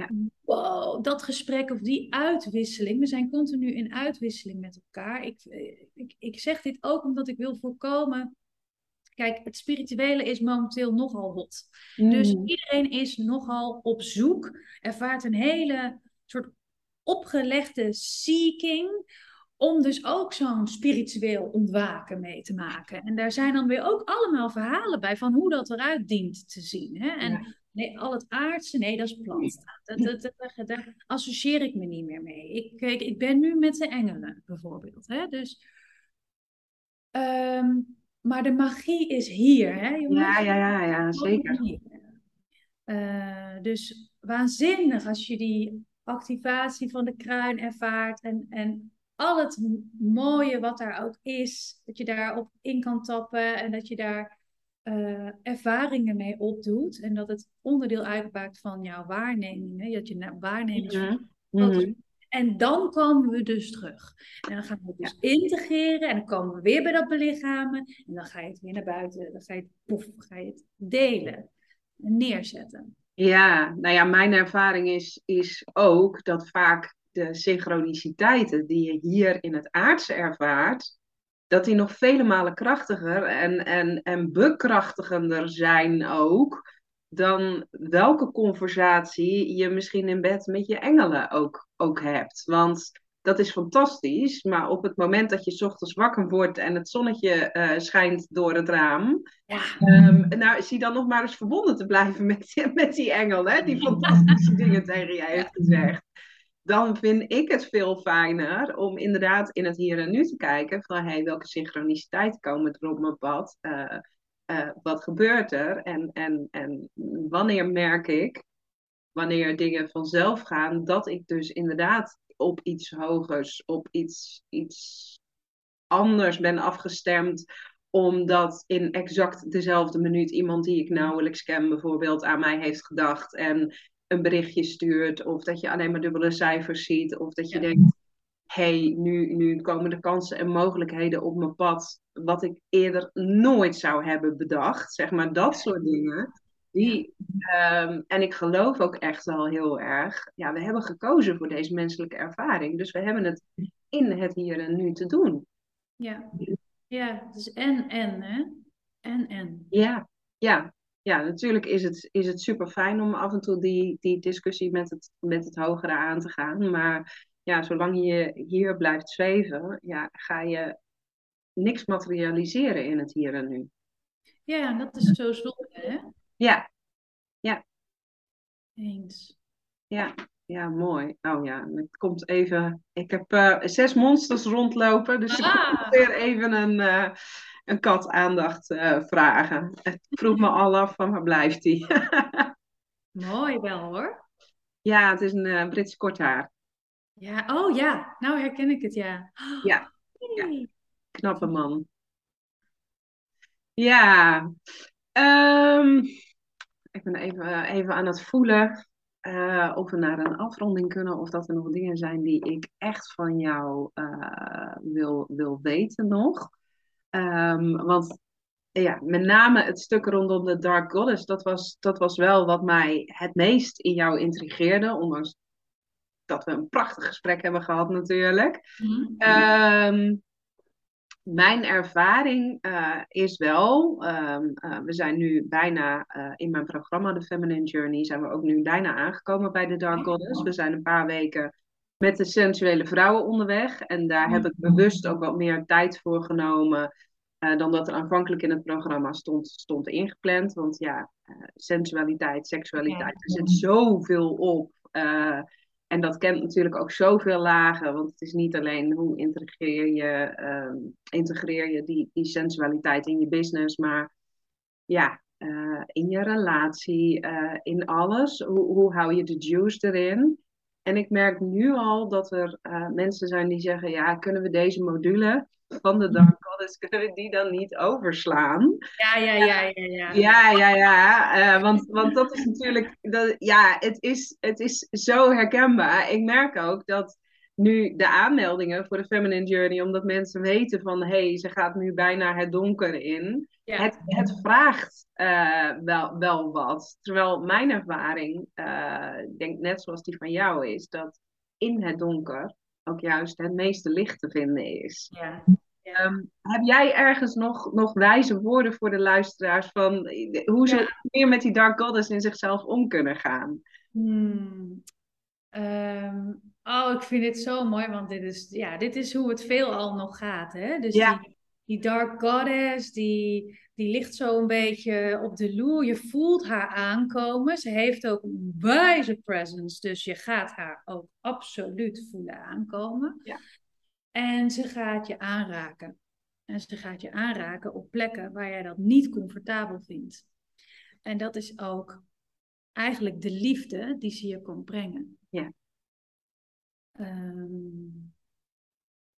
ja. wow, dat gesprek of die uitwisseling. We zijn continu in uitwisseling met elkaar. Ik, ik, ik zeg dit ook omdat ik wil voorkomen. Kijk, het spirituele is momenteel nogal hot. Dus mm. iedereen is nogal op zoek, ervaart een hele soort opgelegde seeking om dus ook zo'n spiritueel ontwaken mee te maken. En daar zijn dan weer ook allemaal verhalen bij van hoe dat eruit dient te zien. Hè? En nee, al het aardse, nee, dat is plat. Dat, dat, dat, daar associeer ik me niet meer mee. Ik, ik, ik ben nu met de engelen bijvoorbeeld. Hè? Dus, um, maar de magie is hier. Hè, Ja, ja, ja, ja zeker. Uh, dus waanzinnig als je die activatie van de kruin ervaart en, en al het mooie wat daar ook is, dat je daarop in kan tappen en dat je daar uh, ervaringen mee opdoet. En dat het onderdeel uitmaakt van jouw waarnemingen, dat je waarnemings. Mm -hmm. En dan komen we dus terug. En dan gaan we het dus integreren en dan komen we weer bij dat belichamen. En dan ga je het weer naar buiten, dan ga je het, poef, ga je het delen en neerzetten. Ja, nou ja, mijn ervaring is, is ook dat vaak de synchroniciteiten die je hier in het aardse ervaart, dat die nog vele malen krachtiger en, en, en bekrachtigender zijn ook dan welke conversatie je misschien in bed met je engelen ook, ook hebt. Want dat is fantastisch, maar op het moment dat je s ochtends wakker wordt en het zonnetje uh, schijnt door het raam, ja. um, nou zie dan nog maar eens verbonden te blijven met, met die engel, hè, die fantastische dingen tegen jij heeft gezegd dan vind ik het veel fijner om inderdaad in het hier en nu te kijken van hey, welke synchroniciteiten komen er op mijn pad? Uh, uh, wat gebeurt er? En, en, en wanneer merk ik, wanneer dingen vanzelf gaan, dat ik dus inderdaad op iets hogers, op iets, iets anders ben afgestemd omdat in exact dezelfde minuut iemand die ik nauwelijks ken bijvoorbeeld aan mij heeft gedacht en een berichtje stuurt, of dat je alleen maar dubbele cijfers ziet, of dat je denkt, hey, nu, nu komen de kansen en mogelijkheden op mijn pad, wat ik eerder nooit zou hebben bedacht. Zeg maar dat soort dingen. Die, ehm, en ik geloof ook echt wel heel erg, ja, we hebben gekozen voor deze menselijke ervaring. Dus we hebben het in het hier en nu te doen. Ja, ja dus en, en, hè? En, en. Ja, ja. Ja, natuurlijk is het, is het super fijn om af en toe die, die discussie met het, met het hogere aan te gaan. Maar ja, zolang je hier blijft zweven, ja, ga je niks materialiseren in het hier en nu. Ja, dat is zo zonde, hè? Ja, ja. Eens. Ja, ja, mooi. Oh ja, het komt even. Ik heb uh, zes monsters rondlopen, dus ah. ik moet weer even een, uh, een kat aandacht uh, vragen. Ik vroeg me al af van waar blijft die? mooi wel hoor. Ja, het is een Brits korthaar. Ja, oh ja, nou herken ik het, ja. Ja, ja. knappe man. Ja, um, ik ben even, even aan het voelen uh, of we naar een afronding kunnen of dat er nog dingen zijn die ik echt van jou uh, wil, wil weten nog. Um, want ja, met name het stuk rondom de Dark Goddess, dat was, dat was wel wat mij het meest in jou intrigeerde. Ondanks dat we een prachtig gesprek hebben gehad natuurlijk. Mm mijn ervaring uh, is wel, um, uh, we zijn nu bijna uh, in mijn programma The Feminine Journey, zijn we ook nu bijna aangekomen bij de Dark Goddess. We zijn een paar weken met de sensuele vrouwen onderweg en daar heb ik bewust ook wat meer tijd voor genomen dan dat er aanvankelijk in het programma stond, stond ingepland. Want ja, sensualiteit, seksualiteit, er zit zoveel op. En dat kent natuurlijk ook zoveel lagen, want het is niet alleen hoe integreer je, uh, integreer je die, die sensualiteit in je business, maar ja, in je relatie, in alles. Hoe, hoe hou je de juice erin? En ik merk nu al dat er uh, mensen zijn die zeggen, ja, kunnen we deze module van de Dark Goddess, kunnen we die dan niet overslaan? Ja, ja, ja, ja. Ja, ja, ja. ja. Uh, want, want dat is natuurlijk, dat, ja, het is, het is zo herkenbaar. Ik merk ook dat nu de aanmeldingen voor de Feminine Journey, omdat mensen weten van, hé, hey, ze gaat nu bijna het donker in. Het, het vraagt uh, wel, wel wat. Terwijl mijn ervaring, uh, denk net zoals die van jou is, dat in het donker ook juist het meeste licht te vinden is. Ja. Um, heb jij ergens nog, nog wijze woorden voor de luisteraars van hoe ze meer met die Dark Goddess in zichzelf om kunnen gaan? Hmm. Um, oh, ik vind dit zo mooi, want dit is, ja, dit is hoe het veelal nog gaat. Hè? Dus ja. die, die Dark Goddess, die, die ligt zo een beetje op de loer. Je voelt haar aankomen. Ze heeft ook een wijze presence, dus je gaat haar ook absoluut voelen aankomen. Ja. En ze gaat je aanraken. En ze gaat je aanraken op plekken waar jij dat niet comfortabel vindt. En dat is ook eigenlijk de liefde die ze je komt brengen. Ja. Um,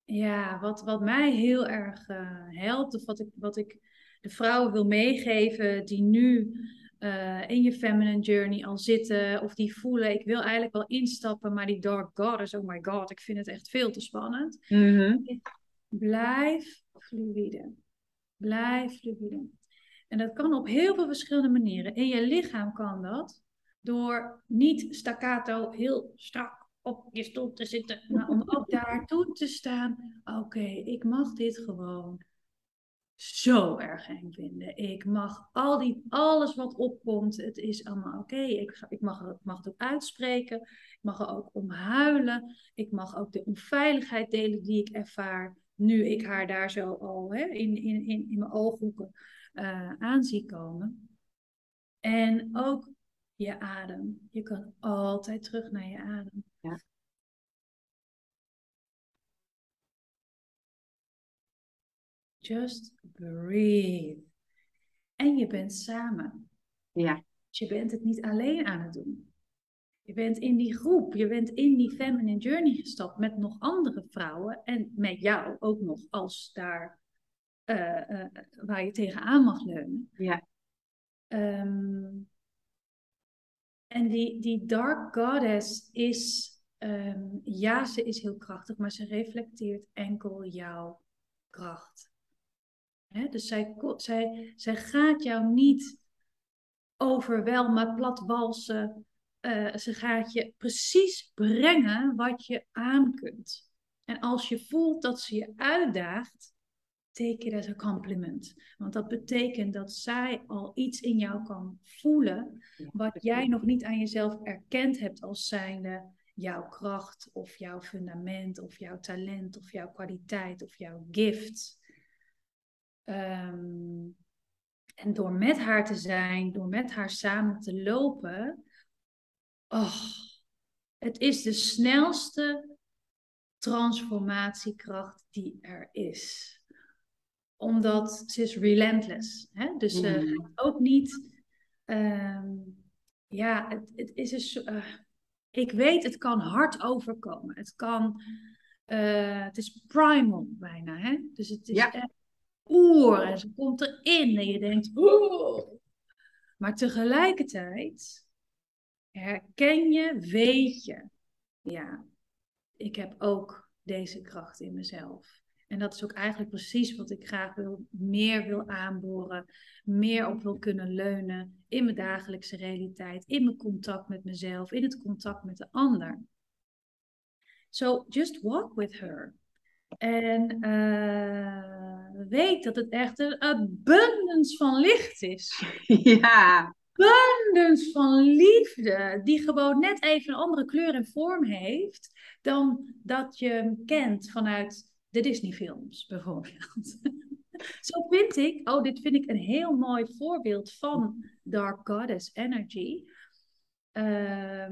ja, wat, wat mij heel erg uh, helpt, of wat ik, wat ik de vrouwen wil meegeven die nu uh, in je feminine journey al zitten, of die voelen, ik wil eigenlijk wel instappen, maar die dark goddess, oh my god, ik vind het echt veel te spannend. Mm -hmm. Blijf fluïde. Blijf fluïde. En dat kan op heel veel verschillende manieren. In je lichaam kan dat door niet staccato heel strak op je stoel te zitten, maar om ook daartoe te staan. Oké, ik mag dit gewoon zo erg eng vinden. Ik mag al die, alles wat opkomt, het is allemaal oké. Ik, ik, mag, mag het ook uitspreken. Ik mag er ook om huilen. Ik mag ook de onveiligheid delen die ik ervaar. Nu ik haar daar zo al hè, in, in, in, in mijn ooghoeken uh, aan zie komen. En ook je adem. Je kan altijd terug naar je adem. Ja. Just breathe. En je bent samen. Ja. Je bent het niet alleen aan het doen. Je bent in die groep, je bent in die feminine journey gestapt met nog andere vrouwen en met jou ook nog als daar uh, uh, waar je tegenaan mag leunen. Ja. Um, en die, die dark goddess is ehm, ja, ze is heel krachtig, maar ze reflecteert enkel jouw kracht. Dus zij, zij, zij gaat jou niet overwelmen, platwalsen. Uh, ze gaat je precies brengen wat je aan kunt. En als je voelt dat ze je uitdaagt, take it as a compliment. Want dat betekent dat zij al iets in jou kan voelen wat jij nog niet aan jezelf erkend hebt als zijnde jouw kracht of jouw fundament of jouw talent of jouw kwaliteit of jouw gift. Ehm, en door met haar te zijn, door met haar samen te lopen, oh, het is de snelste transformatiekracht die er is omdat ze is relentless. Hè? Dus ze uh, gaat ook niet. Ehm, ja, het, het is dus. Uh, ik weet, het kan hard overkomen. Het kan. Uh, het is primal bijna. Hè? Dus het is ja. echt oer. En ze komt erin en je denkt. Oeh. Maar tegelijkertijd herken je, weet je. Ja, ik heb ook deze kracht in mezelf. En dat is ook eigenlijk precies wat ik graag wil, meer wil aanboren, meer op wil kunnen leunen in mijn dagelijkse realiteit, in mijn contact met mezelf, in het contact met de ander. So just walk with her. En uh, weet dat het echt een abundance van licht is. Ja. Abundance van liefde, die gewoon net even een andere kleur en vorm heeft dan dat je hem kent vanuit de Disney-films bijvoorbeeld. Zo vind ik, oh, dit vind ik een heel mooi voorbeeld van Dark Goddess Energy. Uh,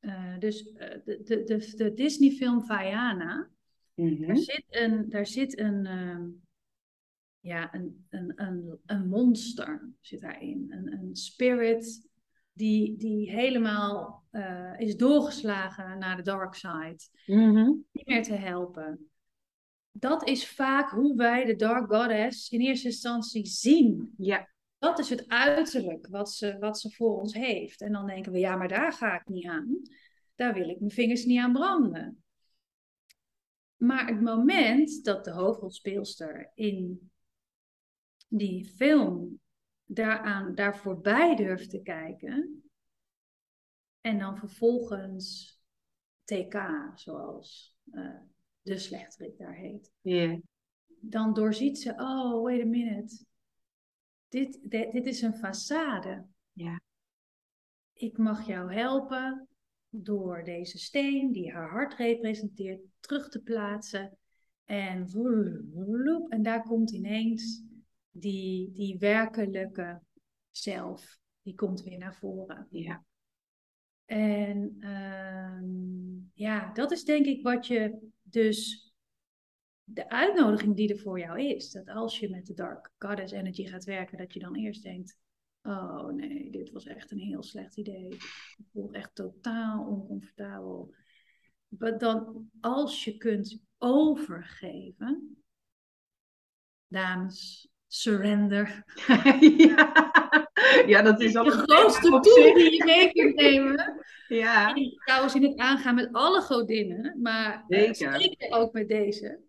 uh, dus uh, de, de, de, de Disney-film Vaiana, mm-hmm. daar zit een, daar zit een, uh, ja, een, een, een, een monster zit daarin. Een, een spirit die, die helemaal uh, is doorgeslagen naar de dark side. Mm-hmm. Niet meer te helpen. Dat is vaak hoe wij de Dark Goddess in eerste instantie zien. Ja. Dat is het uiterlijk wat ze, wat ze voor ons heeft. En dan denken we, ja, maar daar ga ik niet aan. Daar wil ik mijn vingers niet aan branden. Maar het moment dat de hoofdrolspeelster in die film daaraan, daar voorbij durft te kijken. En dan vervolgens TK, zoals uh, de slechterik daar heet. Yeah. Dan doorziet ze, oh, wait a minute. Dit, dit, dit is een façade. Ik mag jou helpen door deze steen, die haar hart representeert, terug te plaatsen. En, en daar komt ineens die, die werkelijke zelf, die komt weer naar voren. Ja. En uh, ja, dat is denk ik wat je dus, de uitnodiging die er voor jou is. Dat als je met de Dark Goddess Energy gaat werken, dat je dan eerst denkt, oh nee, dit was echt een heel slecht idee. Ik voel echt totaal oncomfortabel. Maar dan, als je kunt overgeven, dames, surrender. ja. ja, dat is al de grootste tool die je mee kunt nemen. ja. trouwens in het aangaan met alle godinnen, maar uh, zeker ook met deze.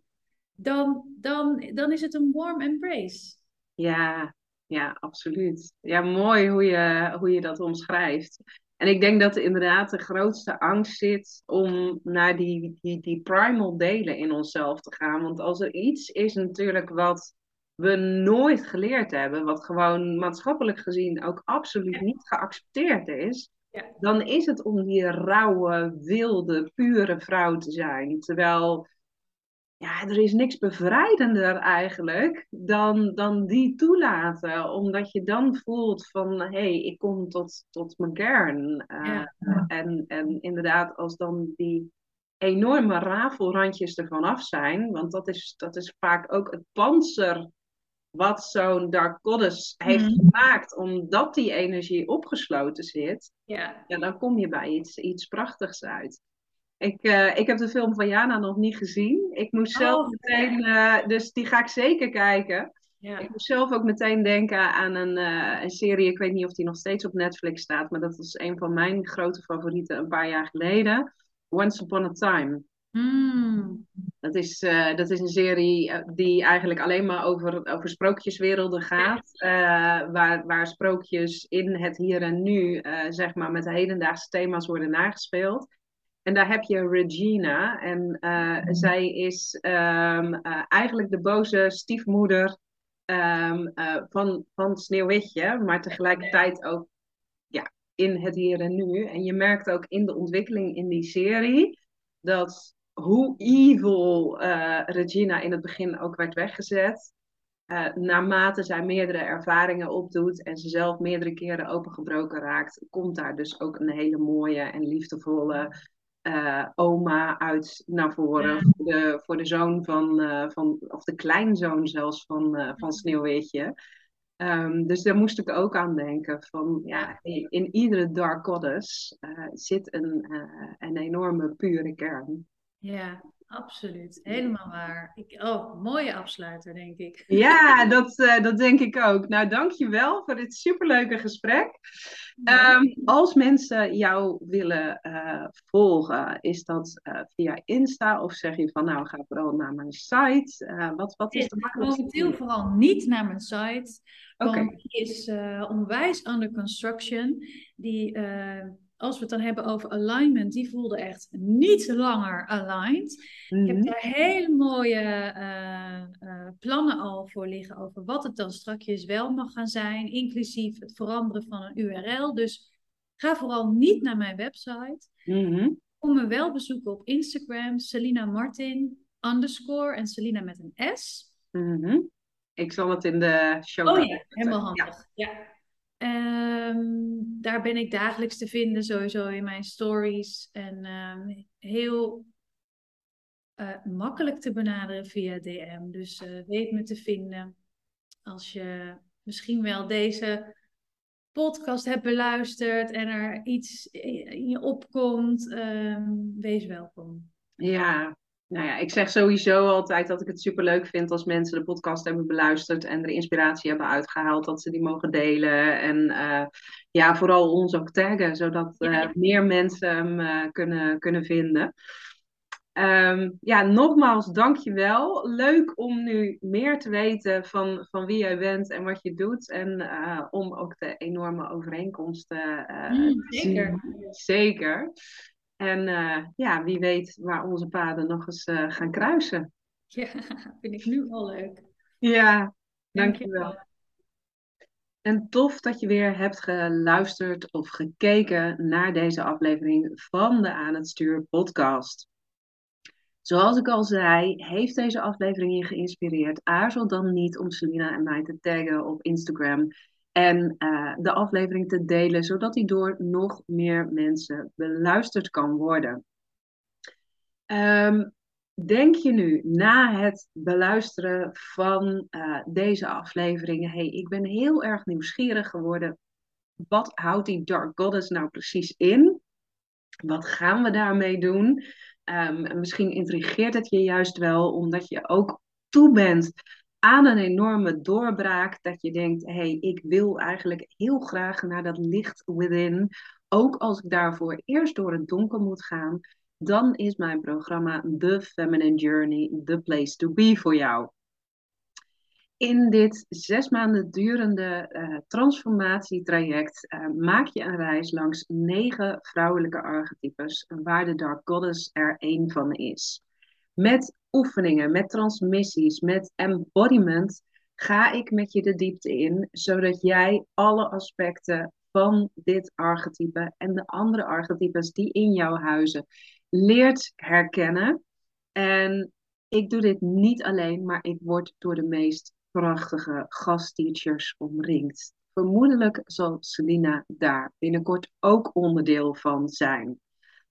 Dan, dan, dan is het een warm embrace. Ja, ja, absoluut. Ja, mooi hoe je, hoe je dat omschrijft. En ik denk dat inderdaad de grootste angst zit om naar die, die, die primal delen in onszelf te gaan. Want als er iets is natuurlijk wat we nooit geleerd hebben, wat gewoon maatschappelijk gezien ook absoluut niet geaccepteerd is, ja. dan is het om die rauwe, wilde, pure vrouw te zijn. Terwijl ja, er is niks bevrijdender eigenlijk dan, dan die toelaten. Omdat je dan voelt van, hé, hey, ik kom tot, tot mijn kern. Uh, en, en inderdaad, als dan die enorme rafelrandjes ervan af zijn, want dat is, dat is vaak ook het panzer wat zo'n Dark Goddess heeft mhm. gemaakt, omdat die energie opgesloten zit, ja. ja, dan kom je bij iets, iets prachtigs uit. Ik, uh, ik heb de film van Jana nog niet gezien. Ik moest zelf oh, meteen, uh, dus die ga ik zeker kijken. Ja. Ik moest zelf ook meteen denken aan een, een, serie, ik weet niet of die nog steeds op Netflix staat, maar dat was een van mijn grote favorieten een paar jaar geleden. Once Upon a Time. Mm. Dat, is, uh, dat is een serie uh, die eigenlijk alleen maar over, over sprookjeswerelden gaat. Uh, waar, waar sprookjes in het hier en nu, zeg maar, met hedendaagse thema's worden nagespeeld. En daar heb je Regina. En mm. zij is um, eigenlijk de boze stiefmoeder um, van, van Sneeuwwitje. Maar tegelijkertijd ook ja, in het hier en nu. En je merkt ook in de ontwikkeling in die serie dat hoe evil uh, Regina in het begin ook werd weggezet. Uh, naarmate zij meerdere ervaringen opdoet en ze zelf meerdere keren opengebroken raakt, komt daar dus ook een hele mooie en liefdevolle uh, oma uit naar voren. Voor, de, voor de zoon van, van, of de kleinzoon zelfs van, van Sneeuwwitje. Um, dus daar moest ik ook aan denken. Van, ja, in iedere Dark Goddess zit een, een enorme pure kern. Ja, absoluut. Helemaal waar. Ik, oh, mooie afsluiter, denk ik. Ja, dat, uh, dat denk ik ook. Nou, dankjewel voor dit superleuke gesprek. Um, als mensen jou willen uh, volgen, is dat uh, via Insta of zeg je van nou, ga vooral naar mijn site? wat, wat is de makkelijkste? Momenteel vooral niet naar mijn site. Okay. Want die is onwijs under construction. Die als we het dan hebben over alignment, die voelde echt niet langer aligned. Ik heb mhm. daar hele mooie uh, uh, plannen al voor liggen over wat het dan strakjes wel mag gaan zijn, inclusief het veranderen van een URL. Dus ga vooral niet naar mijn website. Mm Kom me wel bezoeken op Instagram, Selina Martin underscore en Selina met een S. Mm Ik zal het in de show. Oh ja, helemaal handig. ja. Um, daar ben ik dagelijks te vinden, sowieso in mijn stories. En um, heel uh, makkelijk te benaderen via DM. Dus uh, weet me te vinden. Als je misschien wel deze podcast hebt beluisterd en er iets in je opkomt, um, wees welkom. Ja, nou ja, ik zeg sowieso altijd dat ik het superleuk vind als mensen de podcast hebben beluisterd en er inspiratie hebben uitgehaald, dat ze die mogen delen. En uh, ja, vooral ons ook taggen, zodat uh, meer mensen hem uh, kunnen, kunnen vinden. Um, ja, nogmaals, dankjewel. Leuk om nu meer te weten van, van wie jij bent en wat je doet. En om ook de enorme overeenkomsten mm, te zien. Zeker. En uh, ja, wie weet waar onze paden nog eens uh, gaan kruisen. Ja, vind ik nu al leuk. Ja, dankjewel. En tof dat je weer hebt geluisterd of gekeken naar deze aflevering van de Aan het Stuur podcast. Zoals ik al zei, heeft deze aflevering je geïnspireerd? Aarzel dan niet om Selina en mij te taggen op Instagram en uh, de aflevering te delen, zodat die door nog meer mensen beluisterd kan worden. Um, denk je nu na het beluisteren van uh, deze aflevering, hey, ik ben heel erg nieuwsgierig geworden. Wat houdt die Dark Goddess nou precies in? Wat gaan we daarmee doen? Um, misschien intrigeert het je juist wel, omdat je ook toe bent aan een enorme doorbraak. Dat je denkt, hé, hey, ik wil eigenlijk heel graag naar dat licht within. Ook als ik daarvoor eerst door het donker moet gaan. Dan is mijn programma The Feminine Journey the place to be voor jou. In dit zes maanden durende uh, transformatietraject uh, maak je een reis langs negen vrouwelijke archetypes, waar de Dark Goddess er één van is. Met oefeningen, met transmissies, met embodiment, ga ik met je de diepte in, zodat jij alle aspecten van dit archetype en de andere archetypes die in jouw huizen leert herkennen. En ik doe dit niet alleen, maar ik word door de meest prachtige gastteachers omringd. Vermoedelijk zal Selina daar binnenkort ook onderdeel van zijn.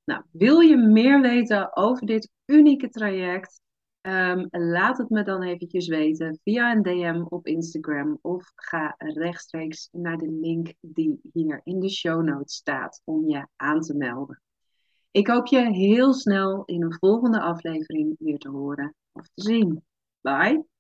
Nou, wil je meer weten over dit unieke traject? Um, laat het me dan eventjes weten via een DM op Instagram of ga rechtstreeks naar de link die hier in de show notes staat om je aan te melden. Ik hoop je heel snel in een volgende aflevering weer te horen of te zien. Bye!